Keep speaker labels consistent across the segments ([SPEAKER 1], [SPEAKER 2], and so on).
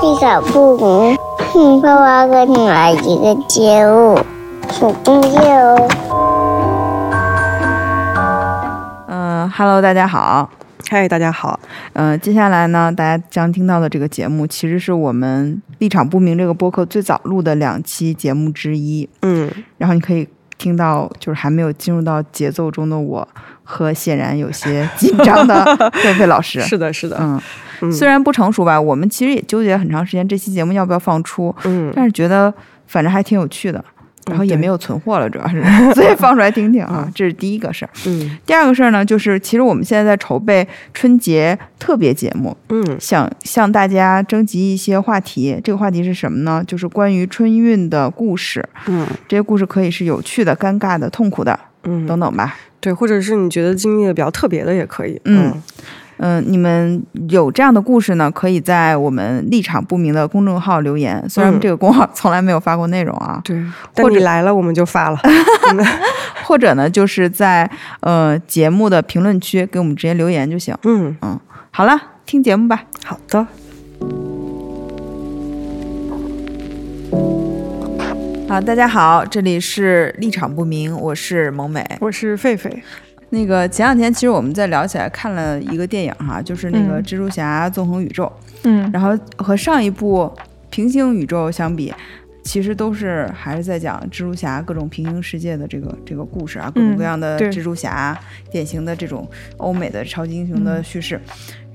[SPEAKER 1] 立场不明，哼，爸爸跟你来一个节目，很重要哦。
[SPEAKER 2] 嗯哈喽，大家好。
[SPEAKER 3] 嗨，大家好。
[SPEAKER 2] 嗯、接下来呢，大家将听到的这个节目，其实是我们立场不明这个播客最早录的两期节目之一。
[SPEAKER 3] 嗯，
[SPEAKER 2] 然后你可以听到，就是还没有进入到节奏中的我和显然有些紧张的 狒狒老师。
[SPEAKER 3] 是的，是的。
[SPEAKER 2] 嗯，
[SPEAKER 3] 嗯
[SPEAKER 2] 虽然不成熟吧，我们其实也纠结很长时间，这期节目要不要放出，
[SPEAKER 3] 嗯
[SPEAKER 2] 但是觉得反正还挺有趣的，然后也没有存货了，主要是，所以放出来听听啊，这是第一个事儿。
[SPEAKER 3] 嗯
[SPEAKER 2] 第二个事儿呢，就是其实我们现在在筹备春节特别节目，
[SPEAKER 3] 嗯
[SPEAKER 2] 想向大家征集一些话题。这个话题是什么呢？就是关于春运的故事。
[SPEAKER 3] 嗯
[SPEAKER 2] 这些故事可以是有趣的、尴尬的、痛苦的
[SPEAKER 3] 嗯，
[SPEAKER 2] 等等吧。
[SPEAKER 3] 对，或者是你觉得经历的比较特别的也可以。
[SPEAKER 2] 嗯嗯、你们有这样的故事呢，可以在我们立场不明的公众号留言。虽然
[SPEAKER 3] 嗯
[SPEAKER 2] 这个公号从来没有发过内容啊，
[SPEAKER 3] 对，
[SPEAKER 2] 或者
[SPEAKER 3] 但你来了我们就发了。
[SPEAKER 2] 或者呢，就是在呃节目的评论区给我们直接留言就行。
[SPEAKER 3] 嗯嗯，
[SPEAKER 2] 好了，听节目吧。
[SPEAKER 3] 好的。
[SPEAKER 2] 好，大家好，这里是立场不明，我是萌美。
[SPEAKER 3] 我是狒狒。
[SPEAKER 2] 那个前两天其实我们在聊起来看了一个电影哈，就是那个
[SPEAKER 3] 嗯。
[SPEAKER 2] 蜘蛛侠纵横宇宙，
[SPEAKER 3] 嗯。
[SPEAKER 2] 然后和上一部平行宇宙相比。其实都是还是在讲蜘蛛侠各种平行世界的这个这个故事啊，各种各样的蜘蛛侠，典型的这种欧美的超级英雄的叙事，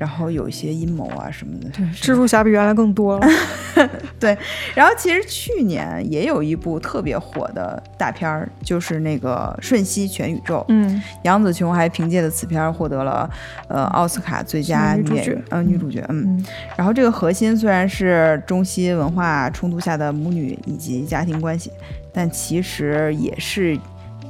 [SPEAKER 2] 然后有一些阴谋啊什么的。
[SPEAKER 3] 蜘蛛侠比原来更多了。
[SPEAKER 2] 对然后其实去年也有一部特别火的大片儿，就是那个《瞬息全宇宙》。
[SPEAKER 3] 嗯
[SPEAKER 2] 杨紫琼还凭借着此片儿获得了呃奥斯卡最佳女呃女主角，嗯。
[SPEAKER 3] 嗯
[SPEAKER 2] 然后这个核心虽然是中西文化冲突下的母女以及家庭关系，但其实也是，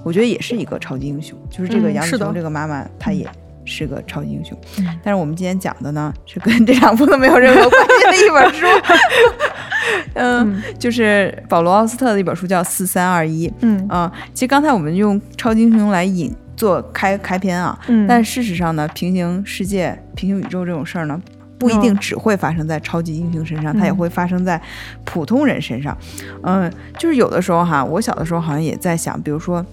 [SPEAKER 2] 我觉得也是一个超级英雄。就是这个杨紫琼这个妈妈，她也是个超级英雄。
[SPEAKER 3] 嗯
[SPEAKER 2] 但是我们今天讲的呢，是跟这两部都没有任何关系的一本书。嗯，就是保罗奥斯特的一本书叫《四三二一》。
[SPEAKER 3] 嗯
[SPEAKER 2] 嗯，其实刚才我们用超级英雄来引做开开篇啊，
[SPEAKER 3] 嗯，
[SPEAKER 2] 但事实上呢，平行世界、平行宇宙这种事儿呢，不一定
[SPEAKER 3] 嗯
[SPEAKER 2] 只会发生在超级英雄身上，它也
[SPEAKER 3] 嗯
[SPEAKER 2] 会发生在普通人身上。嗯，就是有的时候哈，我小的时候好像也在想，比如说。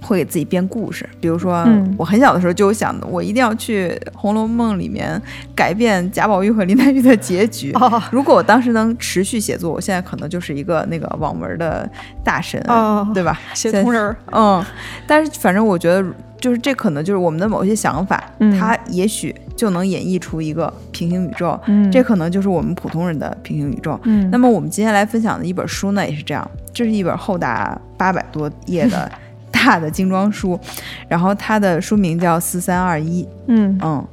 [SPEAKER 2] 会给自己编故事，比如说，
[SPEAKER 3] 嗯
[SPEAKER 2] 我很小的时候就有想的，我一定要去《红楼梦》里面改变贾宝玉和林黛玉的结局。
[SPEAKER 3] 哦
[SPEAKER 2] 如果我当时能持续写作，我现在可能就是一个那个网文的大神，
[SPEAKER 3] 哦
[SPEAKER 2] 对吧？
[SPEAKER 3] 写同人儿。
[SPEAKER 2] 嗯，但是反正我觉得，就是这可能就是我们的某些想法，
[SPEAKER 3] 嗯
[SPEAKER 2] 它也许就能演绎出一个平行宇宙，
[SPEAKER 3] 嗯
[SPEAKER 2] 这可能就是我们普通人的平行宇宙。
[SPEAKER 3] 嗯
[SPEAKER 2] 那么我们今天来分享的一本书呢，也是这样，这是一本厚达八百多页的 大的精装书，然后它的书名叫《四三二一》，
[SPEAKER 3] 嗯，
[SPEAKER 2] 嗯。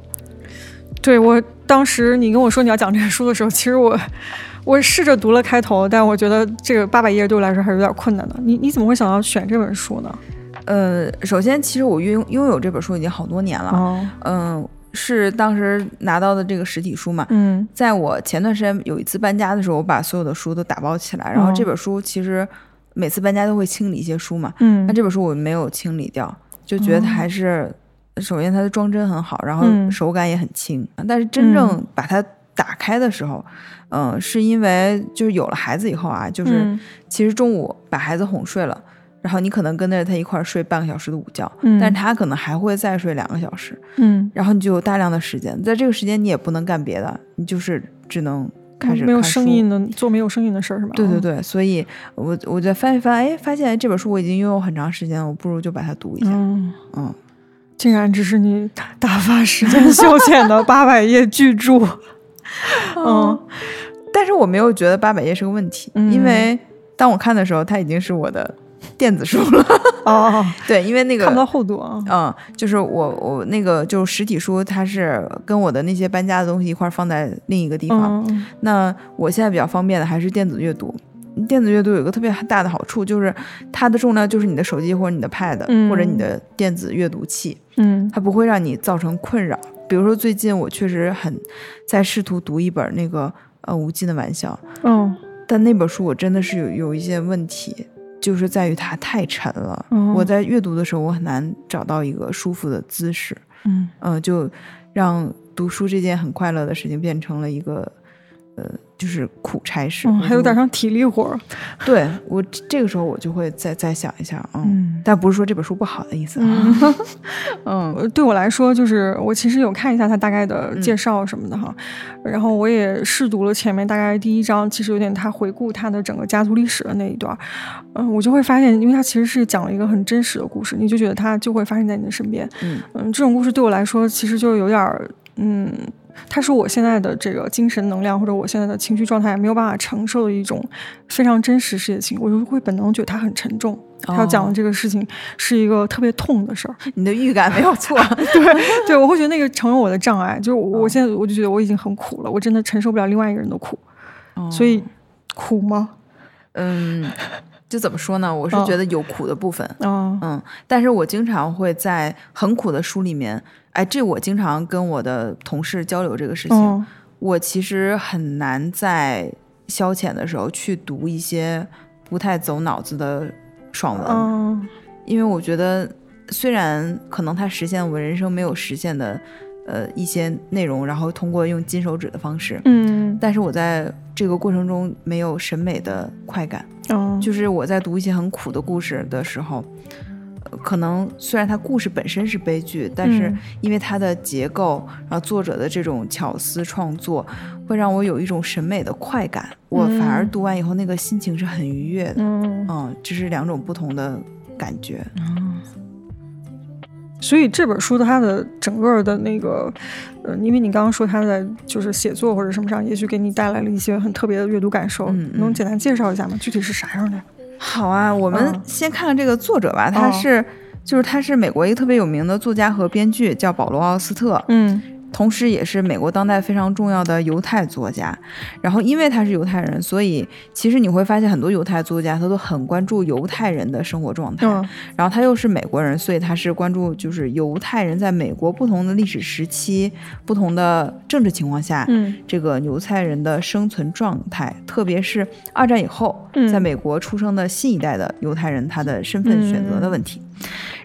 [SPEAKER 3] 对我当时你跟我说你要讲这个书的时候，其实我 我试着读了开头，但我觉得这个八百页对我来说还是有点困难的。你你怎么会想要选这本书呢？
[SPEAKER 2] 呃，首先其实我拥拥有这本书已经好多年了，
[SPEAKER 3] 哦，
[SPEAKER 2] 嗯，是当时拿到的这个实体书嘛，
[SPEAKER 3] 嗯。
[SPEAKER 2] 在我前段时间有一次搬家的时候，我把所有的书都打包起来，然后
[SPEAKER 3] 哦。
[SPEAKER 2] 这本书其实每次搬家都会清理一些书嘛，
[SPEAKER 3] 嗯。
[SPEAKER 2] 那这本书我没有清理掉，就觉得它
[SPEAKER 3] 哦。
[SPEAKER 2] 还是、首先它的装帧很好，然后
[SPEAKER 3] 嗯。
[SPEAKER 2] 手感也很轻，但是真正把它打开的时候，嗯、是因为就是有了孩子以后啊，就是、
[SPEAKER 3] 嗯。
[SPEAKER 2] 其实中午把孩子哄睡了。然后你可能跟着他一块儿睡半个小时的午觉，
[SPEAKER 3] 嗯。
[SPEAKER 2] 但是他可能还会再睡两个小时，
[SPEAKER 3] 嗯，
[SPEAKER 2] 然后你就有大量的时间，在这个时间你也不能干别的，你就是只能开始
[SPEAKER 3] 没有声音的做没有声音的事儿是吧？
[SPEAKER 2] 对对对，所以我我再翻一翻，哎，发现这本书我已经拥有很长时间了，我不如就把它读一下。
[SPEAKER 3] 嗯，
[SPEAKER 2] 嗯，
[SPEAKER 3] 竟然只是你打打发时间 消遣的八百页巨著。嗯
[SPEAKER 2] 但是我没有觉得八百页是个问题，
[SPEAKER 3] 嗯
[SPEAKER 2] 因为当我看的时候，它已经是我的电子书了。
[SPEAKER 3] 哦，
[SPEAKER 2] 对，因为那个
[SPEAKER 3] 看不到厚度啊。
[SPEAKER 2] 嗯，就是我我那个就是实体书，它是跟我的那些搬家的东西一块儿放在另一个地方。
[SPEAKER 3] 嗯
[SPEAKER 2] 那我现在比较方便的还是电子阅读。电子阅读有一个特别大的好处，就是它的重量就是你的手机或者你的 Pad、
[SPEAKER 3] 嗯
[SPEAKER 2] 或者你的电子阅读器，
[SPEAKER 3] 嗯
[SPEAKER 2] 它不会让你造成困扰。比如说最近我确实很在试图读一本那个呃《无尽的玩笑》，
[SPEAKER 3] 嗯
[SPEAKER 2] 但那本书我真的是有有一些问题，就是在于它太沉了。
[SPEAKER 3] 嗯
[SPEAKER 2] 我在阅读的时候，我很难找到一个舒服的姿势，
[SPEAKER 3] 嗯
[SPEAKER 2] 嗯、就让读书这件很快乐的事情变成了一个呃就是苦差事，
[SPEAKER 3] 还有点像体力活儿。
[SPEAKER 2] 对我这这个时候我就会再再想一下，嗯，
[SPEAKER 3] 嗯。
[SPEAKER 2] 但不是说这本书不好的意思啊，嗯。
[SPEAKER 3] 呃 对我来说，就是我其实有看一下它大概的
[SPEAKER 2] 嗯。
[SPEAKER 3] 介绍什么的哈，然后我也试读了前面大概第一章，其实有点他回顾他的整个家族历史的那一段，嗯、我就会发现，因为他其实是讲了一个很真实的故事，你就觉得它就会发生在你的身边，
[SPEAKER 2] 嗯。
[SPEAKER 3] 嗯，这种故事对我来说，其实就有点儿，嗯，它是我现在的这个精神能量或者我现在的情绪状态没有办法承受的一种非常真实事情，我就会本能觉得它很沉重。他要讲的
[SPEAKER 2] 哦
[SPEAKER 3] 这个事情是一个特别痛的事儿，
[SPEAKER 2] 你的预感没有错，
[SPEAKER 3] 对对，我会觉得那个成为我的障碍，就是我现在我就觉得我已经很苦了，我真的承受不了另外一个人的苦，所以苦吗？
[SPEAKER 2] 嗯，就怎么说呢？我是
[SPEAKER 3] 哦。
[SPEAKER 2] 觉得有苦的部分，
[SPEAKER 3] 嗯
[SPEAKER 2] 嗯，但是我经常会在很苦的书里面，哎，这我经常跟我的同事交流这个事情，
[SPEAKER 3] 嗯
[SPEAKER 2] 我其实很难在消遣的时候去读一些不太走脑子的爽文，
[SPEAKER 3] 嗯
[SPEAKER 2] 因为我觉得虽然可能它实现我人生没有实现的呃一些内容，然后通过用金手指的方式，
[SPEAKER 3] 嗯
[SPEAKER 2] 但是我在这个过程中没有审美的快感。
[SPEAKER 3] 哦，
[SPEAKER 2] 就是我在读一些很苦的故事的时候，呃可能虽然它故事本身是悲剧，但是
[SPEAKER 3] 嗯
[SPEAKER 2] 因为它的结构，然后作者的这种巧思创作，会让我有一种审美的快感。我反而
[SPEAKER 3] 嗯
[SPEAKER 2] 读完以后，那个心情是很愉悦的。
[SPEAKER 3] 嗯
[SPEAKER 2] 嗯，这是两种不同的感觉。
[SPEAKER 3] 所以这本书的它的整个的那个，呃，因为你刚刚说它在就是写作或者什么上，也许给你带来了一些很特别的阅读感受，
[SPEAKER 2] 嗯嗯
[SPEAKER 3] 能简单介绍一下吗？具体是啥样的？
[SPEAKER 2] 好啊，我们
[SPEAKER 3] 嗯
[SPEAKER 2] 先看看这个作者吧，他
[SPEAKER 3] 哦
[SPEAKER 2] 是。就是他是美国一个特别有名的作家和编剧，叫保罗·奥斯特。
[SPEAKER 3] 嗯
[SPEAKER 2] 同时也是美国当代非常重要的犹太作家。然后，因为他是犹太人，所以其实你会发现很多犹太作家他都很关注犹太人的生活状态。
[SPEAKER 3] 嗯
[SPEAKER 2] 然后他又是美国人，所以他是关注就是犹太人在美国不同的历史时期、不同的政治情况下，
[SPEAKER 3] 嗯
[SPEAKER 2] 这个犹太人的生存状态，特别是二战以后，
[SPEAKER 3] 嗯
[SPEAKER 2] 在美国出生的新一代的犹太人他的身份选择的问题。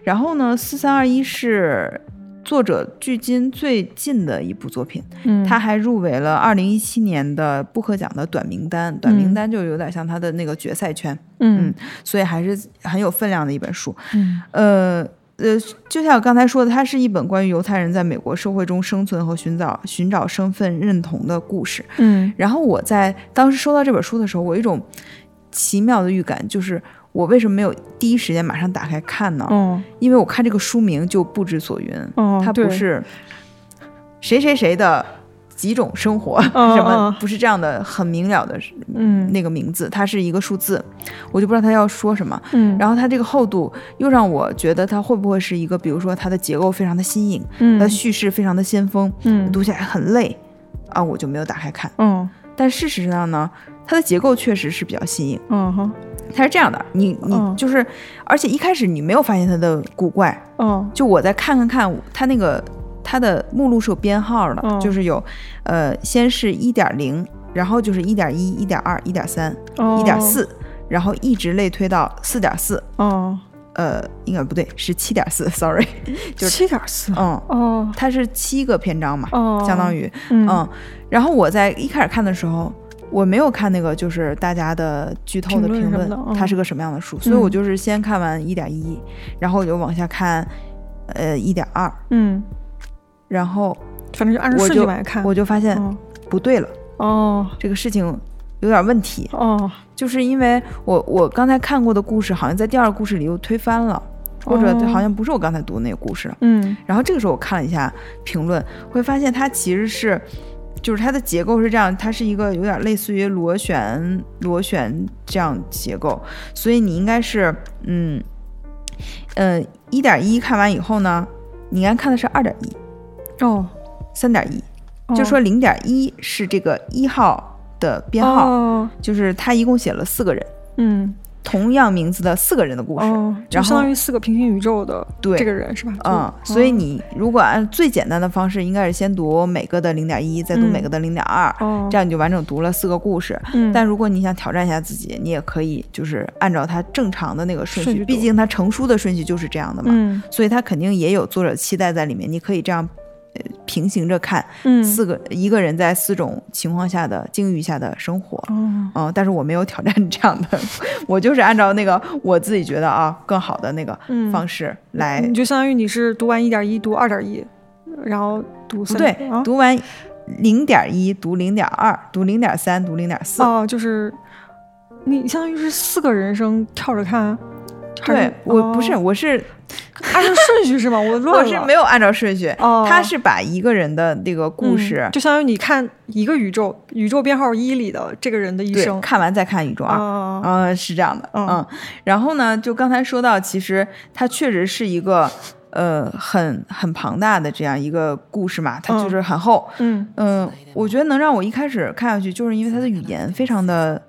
[SPEAKER 2] 然后呢，四三二一是。作者距今最近的一部作品，
[SPEAKER 3] 嗯，
[SPEAKER 2] 他还入围了二零一七年的布克奖的短名单，短名单就有点像他的那个决赛圈，
[SPEAKER 3] 嗯
[SPEAKER 2] 所以还是很有分量的一本书。
[SPEAKER 3] 嗯。
[SPEAKER 2] 呃呃，就像我刚才说的，它是一本关于犹太人在美国社会中生存和寻找寻找身份认同的故事。
[SPEAKER 3] 嗯。
[SPEAKER 2] 然后我在当时收到这本书的时候，我有一种奇妙的预感，就是我为什么没有第一时间马上打开看呢？
[SPEAKER 3] 嗯
[SPEAKER 2] 因为我看这个书名就不知所云，
[SPEAKER 3] 哦，
[SPEAKER 2] 它不是谁谁谁的几种生活，
[SPEAKER 3] 哦
[SPEAKER 2] 什么
[SPEAKER 3] 哦
[SPEAKER 2] 不是这样的很明了的
[SPEAKER 3] 嗯
[SPEAKER 2] 那个名字，它是一个数字，我就不知道它要说什么。
[SPEAKER 3] 嗯，
[SPEAKER 2] 然后它这个厚度又让我觉得它会不会是一个，比如说它的结构非常的新颖，
[SPEAKER 3] 嗯
[SPEAKER 2] 它的叙事非常的先锋，
[SPEAKER 3] 嗯
[SPEAKER 2] 读起来很累啊，我就没有打开看。
[SPEAKER 3] 嗯
[SPEAKER 2] 但事实上呢，它的结构确实是比较新颖。
[SPEAKER 3] 嗯哼。
[SPEAKER 2] 它是这样的，你你
[SPEAKER 3] 嗯。
[SPEAKER 2] 就是，而且一开始你没有发现它的古怪，
[SPEAKER 3] 嗯。
[SPEAKER 2] 就我在看看看它那个它的目录是有编号的，
[SPEAKER 3] 嗯。
[SPEAKER 2] 就是有呃先是一点零，然后就是一点一、一点二、一点三、
[SPEAKER 3] 哦
[SPEAKER 2] 一点四，然后一直类推到四点四。
[SPEAKER 3] 哦
[SPEAKER 2] 呃，应该不对，是七点四，sorry，就是
[SPEAKER 3] 七点四
[SPEAKER 2] 嗯，
[SPEAKER 3] 哦
[SPEAKER 2] 它是七个篇章嘛，
[SPEAKER 3] 哦，
[SPEAKER 2] 相当于，
[SPEAKER 3] 嗯。
[SPEAKER 2] 嗯，然后我在一开始看的时候，我没有看那个就是大家的剧透的
[SPEAKER 3] 评论
[SPEAKER 2] 它是个什么样的书，所以我就是先看完一点一，然后我就往下看，呃，一点二，
[SPEAKER 3] 嗯，
[SPEAKER 2] 然后
[SPEAKER 3] 反正就按照顺序往下看，
[SPEAKER 2] 我就发现
[SPEAKER 3] 嗯。
[SPEAKER 2] 不对了，
[SPEAKER 3] 哦。
[SPEAKER 2] 这个事情有点问题，
[SPEAKER 3] 哦，
[SPEAKER 2] 就是因为我我刚才看过的故事，好像在第二个故事里又推翻了。或者
[SPEAKER 3] 哦。
[SPEAKER 2] 好像不是我刚才读的那个故事，
[SPEAKER 3] 嗯。
[SPEAKER 2] 然后这个时候我看了一下评论，会发现它其实是，就是它的结构是这样，它是一个有点类似于螺旋螺旋这样结构，所以你应该是嗯呃一点一看完以后呢，你应该看的是二点一、
[SPEAKER 3] 哦，
[SPEAKER 2] 三点一，
[SPEAKER 3] 哦。
[SPEAKER 2] 就说零点一是这个一号的编号，
[SPEAKER 3] 哦。
[SPEAKER 2] 就是他一共写了四个人，
[SPEAKER 3] 嗯
[SPEAKER 2] 同样名字的四个人的故事，然后
[SPEAKER 3] 相当于四个平行宇宙的
[SPEAKER 2] 对
[SPEAKER 3] 这个人是吧？
[SPEAKER 2] 嗯，所以你如果按最简单的方式，应该是先读每个的零点一，再读
[SPEAKER 3] 嗯
[SPEAKER 2] 每个的零点二，
[SPEAKER 3] 哦，
[SPEAKER 2] 这样你就完整读了四个故事。
[SPEAKER 3] 嗯，
[SPEAKER 2] 但如果你想挑战一下自己，你也可以就是按照它正常的那个顺序，
[SPEAKER 3] 顺序
[SPEAKER 2] 毕竟它成书的顺序就是这样的嘛，
[SPEAKER 3] 嗯
[SPEAKER 2] 所以它肯定也有作者期待在里面。你可以这样呃平行着看，
[SPEAKER 3] 嗯
[SPEAKER 2] 四个一个人在四种情况下的境遇下的生活。
[SPEAKER 3] 哦
[SPEAKER 2] 嗯，但是我没有挑战这样的，我就是按照那个我自己觉得啊更好的那个
[SPEAKER 3] 嗯
[SPEAKER 2] 方式来，
[SPEAKER 3] 你就相当于你是读完一点一，读二点一，然后读三
[SPEAKER 2] 不对，
[SPEAKER 3] 啊
[SPEAKER 2] 读完零点一，读零点二，读零点三，读零点四。
[SPEAKER 3] 哦，就是你相当于是四个人生跳着看。
[SPEAKER 2] 对我不是，
[SPEAKER 3] 哦
[SPEAKER 2] 我是
[SPEAKER 3] 按照顺序是吗？我乱
[SPEAKER 2] 我。是没有按照顺序，
[SPEAKER 3] 哦
[SPEAKER 2] 他是把一个人的那个故事
[SPEAKER 3] 嗯，就相当于你看一个宇宙，宇宙编号一里的这个人的一生。
[SPEAKER 2] 看完再看宇宙二。
[SPEAKER 3] 啊，
[SPEAKER 2] 嗯，是这样的，
[SPEAKER 3] 嗯
[SPEAKER 2] 嗯，然后呢，就刚才说到，其实它确实是一个呃很很庞大的这样一个故事嘛，它就是很厚，
[SPEAKER 3] 嗯
[SPEAKER 2] 嗯、我觉得能让我一开始看下去，就是因为它的语言非常的，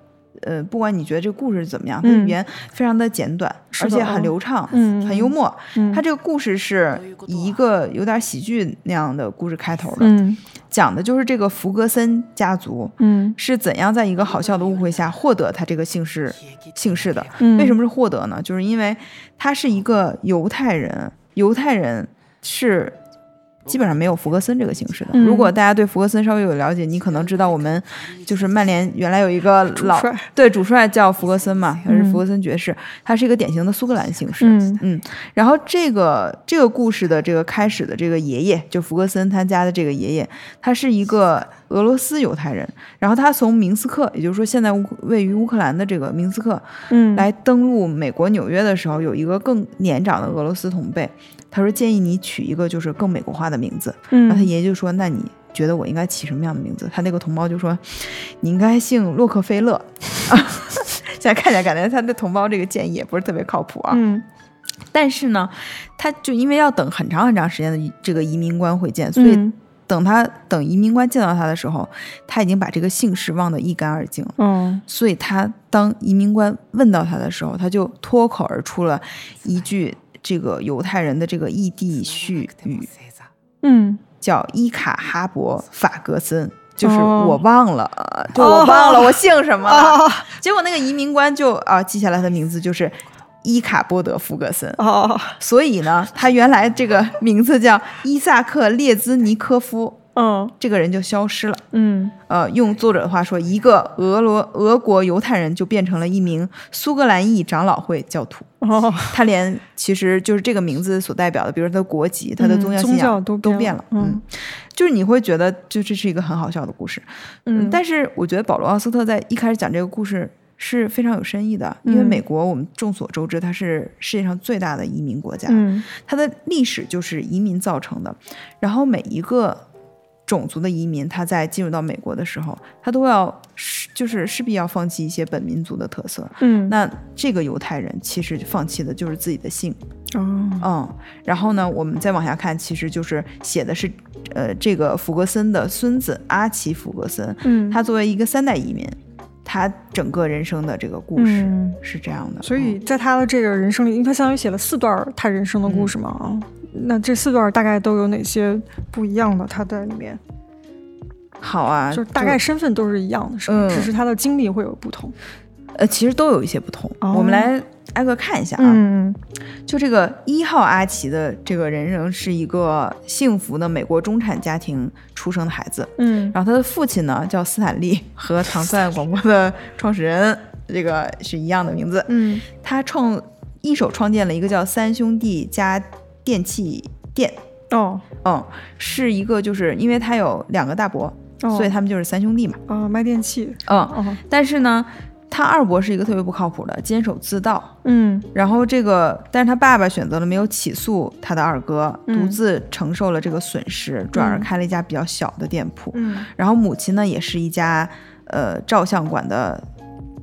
[SPEAKER 2] 呃，不管你觉得这个故事怎么样，它语言非常的简短，而且很
[SPEAKER 3] 嗯
[SPEAKER 2] 流畅，
[SPEAKER 3] 嗯
[SPEAKER 2] 很幽默。
[SPEAKER 3] 嗯，
[SPEAKER 2] 它这个故事是以一个有点喜剧那样的故事开头的，
[SPEAKER 3] 嗯
[SPEAKER 2] 讲的就是这个福格森家族。
[SPEAKER 3] 嗯
[SPEAKER 2] 是怎样在一个好笑的误会下获得他这个姓氏姓氏的？
[SPEAKER 3] 嗯，
[SPEAKER 2] 为什么是获得呢？就是因为他是一个犹太人，犹太人是基本上没有福格森这个姓氏的。
[SPEAKER 3] 嗯
[SPEAKER 2] 如果大家对福格森稍微有了解，你可能知道我们就是曼联原来有一个老
[SPEAKER 3] 帅？
[SPEAKER 2] 对主帅叫福格森嘛，他是
[SPEAKER 3] 嗯
[SPEAKER 2] 福格森爵士，他是一个典型的苏格兰姓氏。
[SPEAKER 3] 嗯
[SPEAKER 2] 嗯，然后这个这个故事的这个开始的这个爷爷，就福格森他家的这个爷爷，他是一个俄罗斯犹太人，然后他从明斯克，也就是说现在乌位于乌克兰的这个明斯克，
[SPEAKER 3] 嗯，
[SPEAKER 2] 来登陆美国纽约的时候，有一个更年长的俄罗斯同辈，他说建议你娶一个就是更美国化的名字，然后他
[SPEAKER 3] 嗯
[SPEAKER 2] 爷爷就说，那你。觉得我应该起什么样的名字？他那个同胞就说：“你应该姓洛克菲勒。”现在看起来感觉他的同胞这个建议也不是特别靠谱啊。
[SPEAKER 3] 嗯
[SPEAKER 2] 但是呢，他就因为要等很长很长时间的这个移民官会见，所以
[SPEAKER 3] 嗯
[SPEAKER 2] 等他等移民官见到他的时候，他已经把这个姓氏忘得一干二净了。
[SPEAKER 3] 嗯
[SPEAKER 2] 所以他当移民官问到他的时候，他就脱口而出了一句这个犹太人的这个异地絮语，
[SPEAKER 3] 嗯
[SPEAKER 2] 叫伊卡哈伯法格森。就是
[SPEAKER 3] 哦
[SPEAKER 2] 我忘了，呃就我忘了我姓什么了。结果那个移民官就啊记下来他的名字就是伊卡波德福格森。
[SPEAKER 3] 哦
[SPEAKER 2] 所以呢，他原来这个名字叫伊萨克列兹尼科夫，
[SPEAKER 3] 嗯
[SPEAKER 2] 这个人就消失了。
[SPEAKER 3] 嗯
[SPEAKER 2] 呃，用作者的话说，一个俄罗俄国犹太人就变成了一名苏格兰裔长老会教徒。
[SPEAKER 3] 哦，
[SPEAKER 2] 他连其实就是这个名字所代表的，比如他的国籍、他的
[SPEAKER 3] 嗯
[SPEAKER 2] 宗教信仰
[SPEAKER 3] 都
[SPEAKER 2] 都
[SPEAKER 3] 变了
[SPEAKER 2] 了。
[SPEAKER 3] 嗯，
[SPEAKER 2] 就是你会觉得，就这是一个很好笑的故事。
[SPEAKER 3] 嗯
[SPEAKER 2] 但是我觉得保罗奥斯特在一开始讲这个故事是非常有深意的，因为
[SPEAKER 3] 嗯
[SPEAKER 2] 美国我们众所周知，它是世界上最大的移民国家。
[SPEAKER 3] 嗯
[SPEAKER 2] 它的历史就是移民造成的。然后每一个种族的移民，他在进入到美国的时候，他都要是就是势必要放弃一些本民族的特色。
[SPEAKER 3] 嗯。
[SPEAKER 2] 那这个犹太人其实放弃的就是自己的姓，
[SPEAKER 3] 哦。
[SPEAKER 2] 嗯，然后呢，我们再往下看，其实就是写的是，呃，这个福格森的孙子阿奇福格森，
[SPEAKER 3] 嗯，
[SPEAKER 2] 他作为一个三代移民，他整个人生的这个故事
[SPEAKER 3] 嗯。
[SPEAKER 2] 是这样的，
[SPEAKER 3] 所以在他的这个人生里，因为他相当于写了四段他人生的故事嘛啊，那这四段大概都有哪些不一样的？他在里面
[SPEAKER 2] 嗯好啊，
[SPEAKER 3] 就是大概身份都是一样的？
[SPEAKER 2] 嗯
[SPEAKER 3] 只是他的经历会有不同。
[SPEAKER 2] 呃，其实都有一些不同。
[SPEAKER 3] 哦
[SPEAKER 2] 我们来挨个看一下啊。
[SPEAKER 3] 嗯
[SPEAKER 2] 就这个一号阿奇的这个人生是一个幸福的美国中产家庭出生的孩子，
[SPEAKER 3] 嗯
[SPEAKER 2] 然后他的父亲呢叫斯坦利，和唐蒜广播的创始人这个是一样的名字。
[SPEAKER 3] 嗯
[SPEAKER 2] 他创一手创建了一个叫三兄弟家电器店，
[SPEAKER 3] 哦。
[SPEAKER 2] 嗯，是一个就是因为他有两个大伯，
[SPEAKER 3] 哦，
[SPEAKER 2] 所以他们就是三兄弟嘛，
[SPEAKER 3] 哦卖电器。
[SPEAKER 2] 嗯，
[SPEAKER 3] 哦。
[SPEAKER 2] 但是呢。他二伯是一个特别不靠谱的，监守自盗，
[SPEAKER 3] 嗯。
[SPEAKER 2] 然后这个，但是他爸爸选择了没有起诉他的二哥，
[SPEAKER 3] 嗯。
[SPEAKER 2] 独自承受了这个损失，转而开了一家比较小的店铺。
[SPEAKER 3] 嗯。
[SPEAKER 2] 然后母亲呢，也是一家呃照相馆的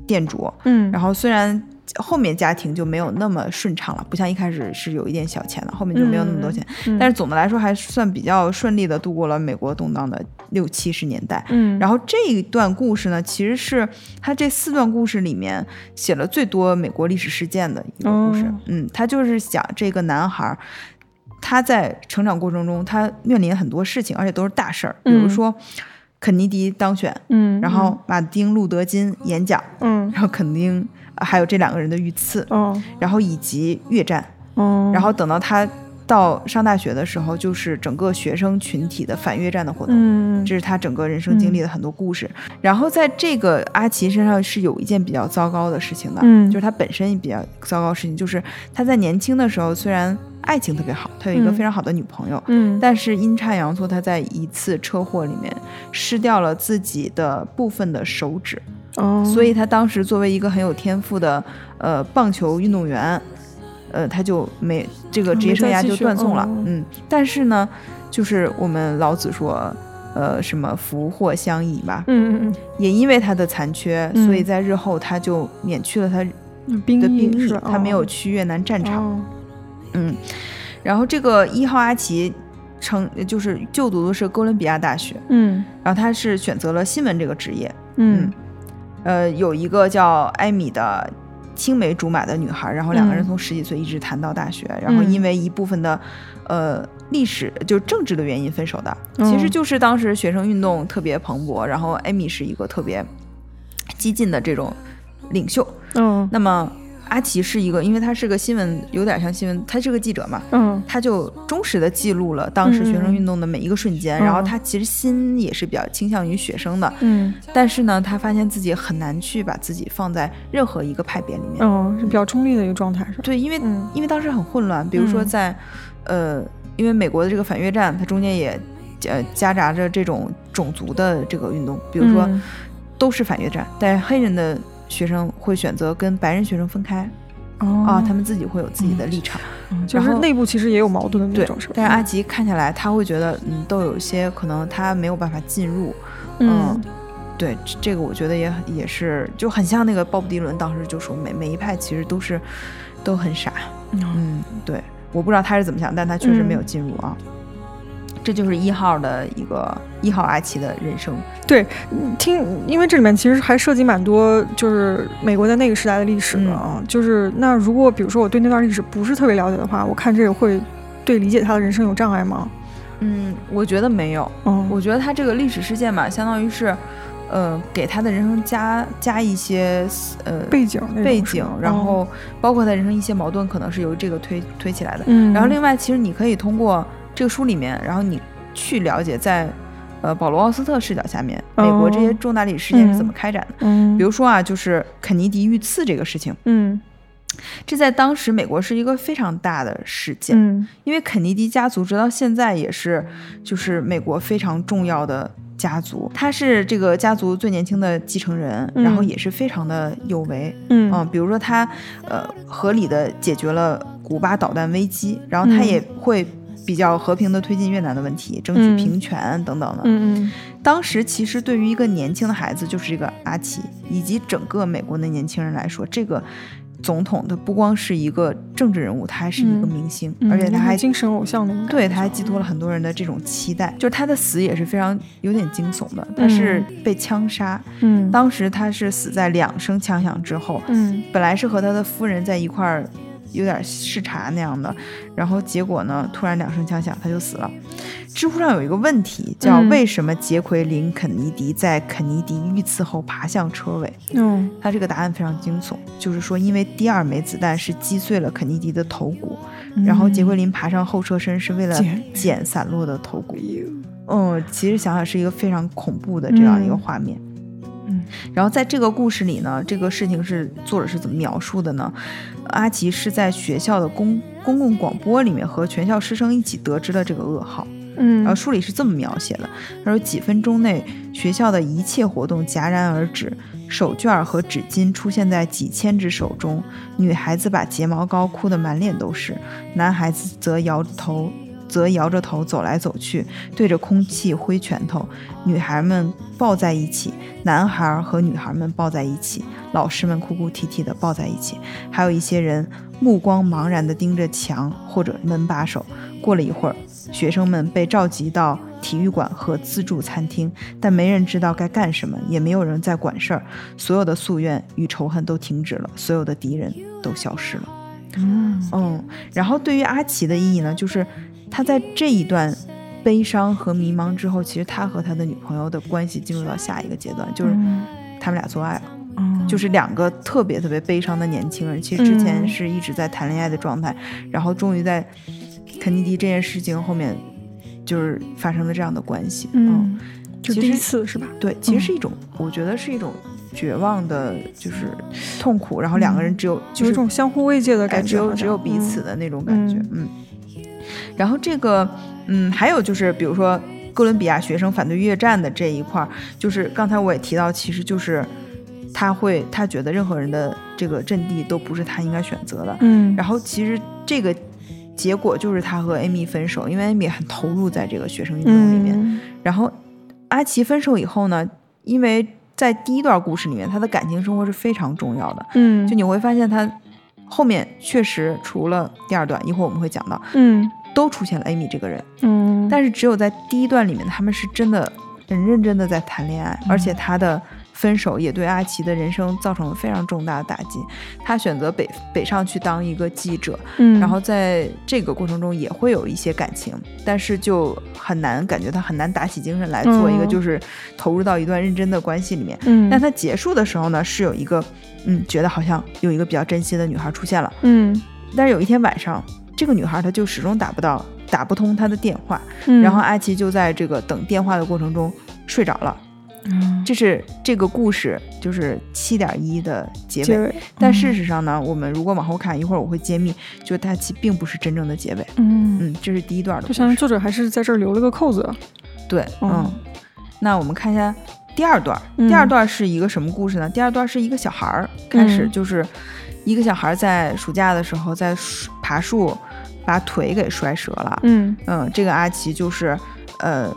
[SPEAKER 2] 店主。
[SPEAKER 3] 嗯，
[SPEAKER 2] 然后虽然后面家庭就没有那么顺畅了，不像一开始是有一点小钱的，后面就没有那么多钱。
[SPEAKER 3] 嗯
[SPEAKER 2] 但是总的来说，还算比较顺利的度过了美国动荡的六七十年代。
[SPEAKER 3] 嗯，
[SPEAKER 2] 然后这一段故事呢，其实是他这四段故事里面写了最多美国历史事件的一个故事。
[SPEAKER 3] 哦
[SPEAKER 2] 嗯，他就是讲这个男孩儿，他在成长过程中，他面临很多事情，而且都是大事儿，比如
[SPEAKER 3] 嗯
[SPEAKER 2] 说肯尼迪当选，
[SPEAKER 3] 嗯，
[SPEAKER 2] 然后马丁路德金演讲，
[SPEAKER 3] 嗯
[SPEAKER 2] 然后肯定还有这两个人的遇刺，
[SPEAKER 3] 哦。
[SPEAKER 2] 然后以及越战，
[SPEAKER 3] 哦，
[SPEAKER 2] 然后等到他到上大学的时候，就是整个学生群体的反越战的活动。
[SPEAKER 3] 嗯。
[SPEAKER 2] 这是他整个人生经历的很多故事。然后在这个阿奇身上是有一件比较糟糕的事情的，
[SPEAKER 3] 嗯。
[SPEAKER 2] 就是他本身比较糟糕的事情，就是他在年轻的时候虽然爱情特别好，他有一个
[SPEAKER 3] 嗯
[SPEAKER 2] 非常好的女朋友，
[SPEAKER 3] 嗯。
[SPEAKER 2] 但是阴差阳错，他在一次车祸里面失掉了自己的部分的手指，
[SPEAKER 3] 哦，
[SPEAKER 2] 所以他当时作为一个很有天赋的呃棒球运动员，呃，他就没这个
[SPEAKER 3] 嗯
[SPEAKER 2] 职业生涯就断送了。
[SPEAKER 3] 哦。
[SPEAKER 2] 嗯，但是呢，就是我们老子说，呃，什么福祸相依吧，
[SPEAKER 3] 嗯嗯
[SPEAKER 2] 也因为他的残缺，
[SPEAKER 3] 嗯。
[SPEAKER 2] 所以在日后他就免去了他的兵役，他没有
[SPEAKER 3] 哦
[SPEAKER 2] 去越南战场。
[SPEAKER 3] 哦。
[SPEAKER 2] 嗯，然后这个一号阿奇成就是就读的是哥伦比亚大学，
[SPEAKER 3] 嗯。
[SPEAKER 2] 然后他是选择了新闻这个职业。
[SPEAKER 3] 嗯
[SPEAKER 2] 呃，有一个叫艾米的青梅竹马的女孩，然后两个人
[SPEAKER 3] 嗯
[SPEAKER 2] 从十几岁一直谈到大学，然后因为一部分的呃历史就政治的原因分手的。其实
[SPEAKER 3] 哦
[SPEAKER 2] 就是当时学生运动特别蓬勃，然后艾米是一个特别激进的这种领袖。
[SPEAKER 3] 嗯
[SPEAKER 2] 那么阿奇是一个，因为他是个新闻，有点像新闻，他是个记者嘛，
[SPEAKER 3] 嗯。
[SPEAKER 2] 他就忠实的记录了当时学生运动的每一个瞬间，
[SPEAKER 3] 嗯。
[SPEAKER 2] 然后他其实心也是比较倾向于学生的，
[SPEAKER 3] 嗯。
[SPEAKER 2] 但是呢，他发现自己很难去把自己放在任何一个派别里面。
[SPEAKER 3] 嗯，是比较中立的一个状态是吧？
[SPEAKER 2] 对，因为、
[SPEAKER 3] 嗯。
[SPEAKER 2] 因为当时很混乱，比如说
[SPEAKER 3] 嗯。
[SPEAKER 2] 在、呃，因为美国的这个反越战，它中间也呃夹杂着这种种族的这个运动，比如说、
[SPEAKER 3] 嗯。
[SPEAKER 2] 都是反越战，但是黑人的学生会选择跟白人学生分开、
[SPEAKER 3] 哦。
[SPEAKER 2] 啊，他们自己会有自己的立场。
[SPEAKER 3] 嗯就是
[SPEAKER 2] 然后
[SPEAKER 3] 内部其实也有矛盾的那
[SPEAKER 2] 对
[SPEAKER 3] 种是吧？，
[SPEAKER 2] 但是阿吉看下来，他会觉得嗯，都有一些可能他没有办法进入，
[SPEAKER 3] 嗯。
[SPEAKER 2] 对，这这个我觉得也也是就很像那个鲍勃迪伦当时就说每每一派其实都是都很傻，
[SPEAKER 3] 嗯。
[SPEAKER 2] 嗯，对，我不知道他是怎么想，但他确实没有进入啊。这就是一号的一个一号阿奇的人生，
[SPEAKER 3] 对，嗯听，因为这里面其实还涉及蛮多，就是美国在那个时代的历史的啊。就是那如果比如说我对那段历史不是特别了解的话，我看这个会对理解他的人生有障碍吗？
[SPEAKER 2] 嗯，我觉得没有，
[SPEAKER 3] 嗯，
[SPEAKER 2] 我觉得他这个历史事件嘛，相当于是，呃，给他的人生加加一些呃
[SPEAKER 3] 背景
[SPEAKER 2] 背景，然
[SPEAKER 3] 哦
[SPEAKER 2] 后包括他人生一些矛盾，可能是由这个推推起来的。
[SPEAKER 3] 嗯，
[SPEAKER 2] 然后另外，其实你可以通过这个书里面，然后你去了解在呃保罗奥斯特视角下面，美国这些
[SPEAKER 3] 哦
[SPEAKER 2] 重大历史事件是怎么开展的。
[SPEAKER 3] 嗯，
[SPEAKER 2] 比如说啊，就是肯尼迪遇刺这个事情，
[SPEAKER 3] 嗯。
[SPEAKER 2] 这在当时美国是一个非常大的事件，
[SPEAKER 3] 嗯。
[SPEAKER 2] 因为肯尼迪家族直到现在也是就是美国非常重要的家族，他是这个家族最年轻的继承人，
[SPEAKER 3] 嗯
[SPEAKER 2] 然后也是非常的有为，
[SPEAKER 3] 嗯。
[SPEAKER 2] 嗯，比如说他呃合理的解决了古巴导弹危机，然后他
[SPEAKER 3] 嗯
[SPEAKER 2] 也会比较和平的推进越南的问题，争取
[SPEAKER 3] 嗯。
[SPEAKER 2] 平权等等的。
[SPEAKER 3] 嗯
[SPEAKER 2] 当时其实对于一个年轻的孩子，就是这个阿奇以及整个美国的年轻人来说，这个总统他不光是一个政治人物，他还是一个
[SPEAKER 3] 嗯。
[SPEAKER 2] 明星，
[SPEAKER 3] 嗯，
[SPEAKER 2] 而且他还
[SPEAKER 3] 精神偶像那种，
[SPEAKER 2] 对，他还寄托了很多人的这种期待。就是他的死也是非常有点惊悚的，他是被枪杀，
[SPEAKER 3] 嗯。
[SPEAKER 2] 当时他是死在两声枪响之后，
[SPEAKER 3] 嗯。
[SPEAKER 2] 本来是和他的夫人在一块儿，有点视察那样的，然后结果呢，突然两声枪响，他就死了。知乎上有一个问题叫
[SPEAKER 3] 嗯“
[SPEAKER 2] 为什么杰奎琳·肯尼迪在肯尼迪遇刺后爬向车尾
[SPEAKER 3] 嗯”？
[SPEAKER 2] 他这个答案非常惊悚，就是说因为第二枚子弹是击碎了肯尼迪的头骨，然后杰奎琳爬上后车身是为了
[SPEAKER 3] 捡
[SPEAKER 2] 捡散落的头骨。嗯，其实想想是一个非常恐怖的这样一个
[SPEAKER 3] 嗯
[SPEAKER 2] 画面。
[SPEAKER 3] 嗯，
[SPEAKER 2] 然后在这个故事里呢，这个事情是作者是怎么描述的呢？阿吉是在学校的公公共广播里面和全校师生一起得知了这个噩耗。
[SPEAKER 3] 嗯，
[SPEAKER 2] 然后书里是这么描写的：他说几分钟内，学校的一切活动戛然而止，手绢和纸巾出现在几千只手中，女孩子把睫毛膏哭得满脸都是，男孩子则摇头。则摇着头走来走去，对着空气挥拳头。女孩们抱在一起，男孩和女孩们抱在一起，老师们哭哭啼啼地抱在一起，还有一些人目光茫然地盯着墙或者门把手。过了一会儿，学生们被召集到体育馆和自助餐厅，但没人知道该干什么，也没有人在管事儿。所有的夙愿与仇恨都停止了，所有的敌人都消失了。
[SPEAKER 3] 嗯
[SPEAKER 2] 嗯，然后对于阿奇的意义呢，就是他在这一段悲伤和迷茫之后，其实他和他的女朋友的关系进入到下一个阶段，就是
[SPEAKER 3] 嗯
[SPEAKER 2] 他们俩做爱了。
[SPEAKER 3] 嗯
[SPEAKER 2] 就是两个特别特别悲伤的年轻人，其实之前
[SPEAKER 3] 嗯
[SPEAKER 2] 是一直在谈恋爱的状态，然后终于在肯尼迪这件事情后面就是发生了这样的关系。
[SPEAKER 3] 嗯，就第一次是吧？
[SPEAKER 2] 对，其实
[SPEAKER 3] 嗯
[SPEAKER 2] 是一种，我觉得是一种绝望的，就是痛苦，然后两个人只有就
[SPEAKER 3] 有一种相互慰藉的
[SPEAKER 2] 哎
[SPEAKER 3] 感觉，
[SPEAKER 2] 只有只有彼此
[SPEAKER 3] 嗯
[SPEAKER 2] 的那种感觉，嗯。然后这个，嗯，还有就是，比如说哥伦比亚学生反对越战的这一块儿，就是刚才我也提到，其实就是他会他觉得任何人的这个阵地都不是他应该选择的，
[SPEAKER 3] 嗯，
[SPEAKER 2] 然后其实这个结果就是他和 Amy 分手，因为 Amy 很投入在这个学生运动里面。
[SPEAKER 3] 嗯
[SPEAKER 2] 然后阿奇分手以后呢，因为在第一段故事里面，他的感情生活是非常重要的。
[SPEAKER 3] 嗯，
[SPEAKER 2] 就你会发现他后面确实除了第二段，一会儿我们会讲到，
[SPEAKER 3] 嗯
[SPEAKER 2] 都出现了 Amy 这个人，
[SPEAKER 3] 嗯，
[SPEAKER 2] 但是只有在第一段里面，他们是真的很认真的在谈恋爱，而且他的分手也对阿奇的人生造成了非常重大的打击。他选择北北上去当一个记者，
[SPEAKER 3] 嗯，
[SPEAKER 2] 然后在这个过程中也会有一些感情，但是就很难感觉他很难打起精神来做一个
[SPEAKER 3] 嗯。
[SPEAKER 2] 就是投入到一段认真的关系里面。
[SPEAKER 3] 嗯，
[SPEAKER 2] 但他结束的时候呢，是有一个嗯，觉得好像有一个比较真心的女孩出现了，
[SPEAKER 3] 嗯。
[SPEAKER 2] 但是有一天晚上，这个女孩她就始终打不到，打不通她的电话，
[SPEAKER 3] 嗯，
[SPEAKER 2] 然后阿奇就在这个等电话的过程中睡着了。
[SPEAKER 3] 嗯
[SPEAKER 2] 这是这个故事就是七点一的结尾。
[SPEAKER 3] 结尾，
[SPEAKER 2] 但事实上呢，我们如果往后看，一会儿我会揭秘，就它其并不是真正的结尾。
[SPEAKER 3] 嗯，
[SPEAKER 2] 嗯，这是第一段的
[SPEAKER 3] 就相当于。作者还是在这儿留了个扣子，
[SPEAKER 2] 对，嗯
[SPEAKER 3] 嗯。
[SPEAKER 2] 那我们看一下第二段。
[SPEAKER 3] 嗯
[SPEAKER 2] 第二段是一个什么故事呢？第二段是一个小孩儿开始
[SPEAKER 3] 嗯
[SPEAKER 2] 就是一个小孩在暑假的时候在树爬树，把腿给摔折了。
[SPEAKER 3] 嗯
[SPEAKER 2] 嗯，这个阿奇就是呃。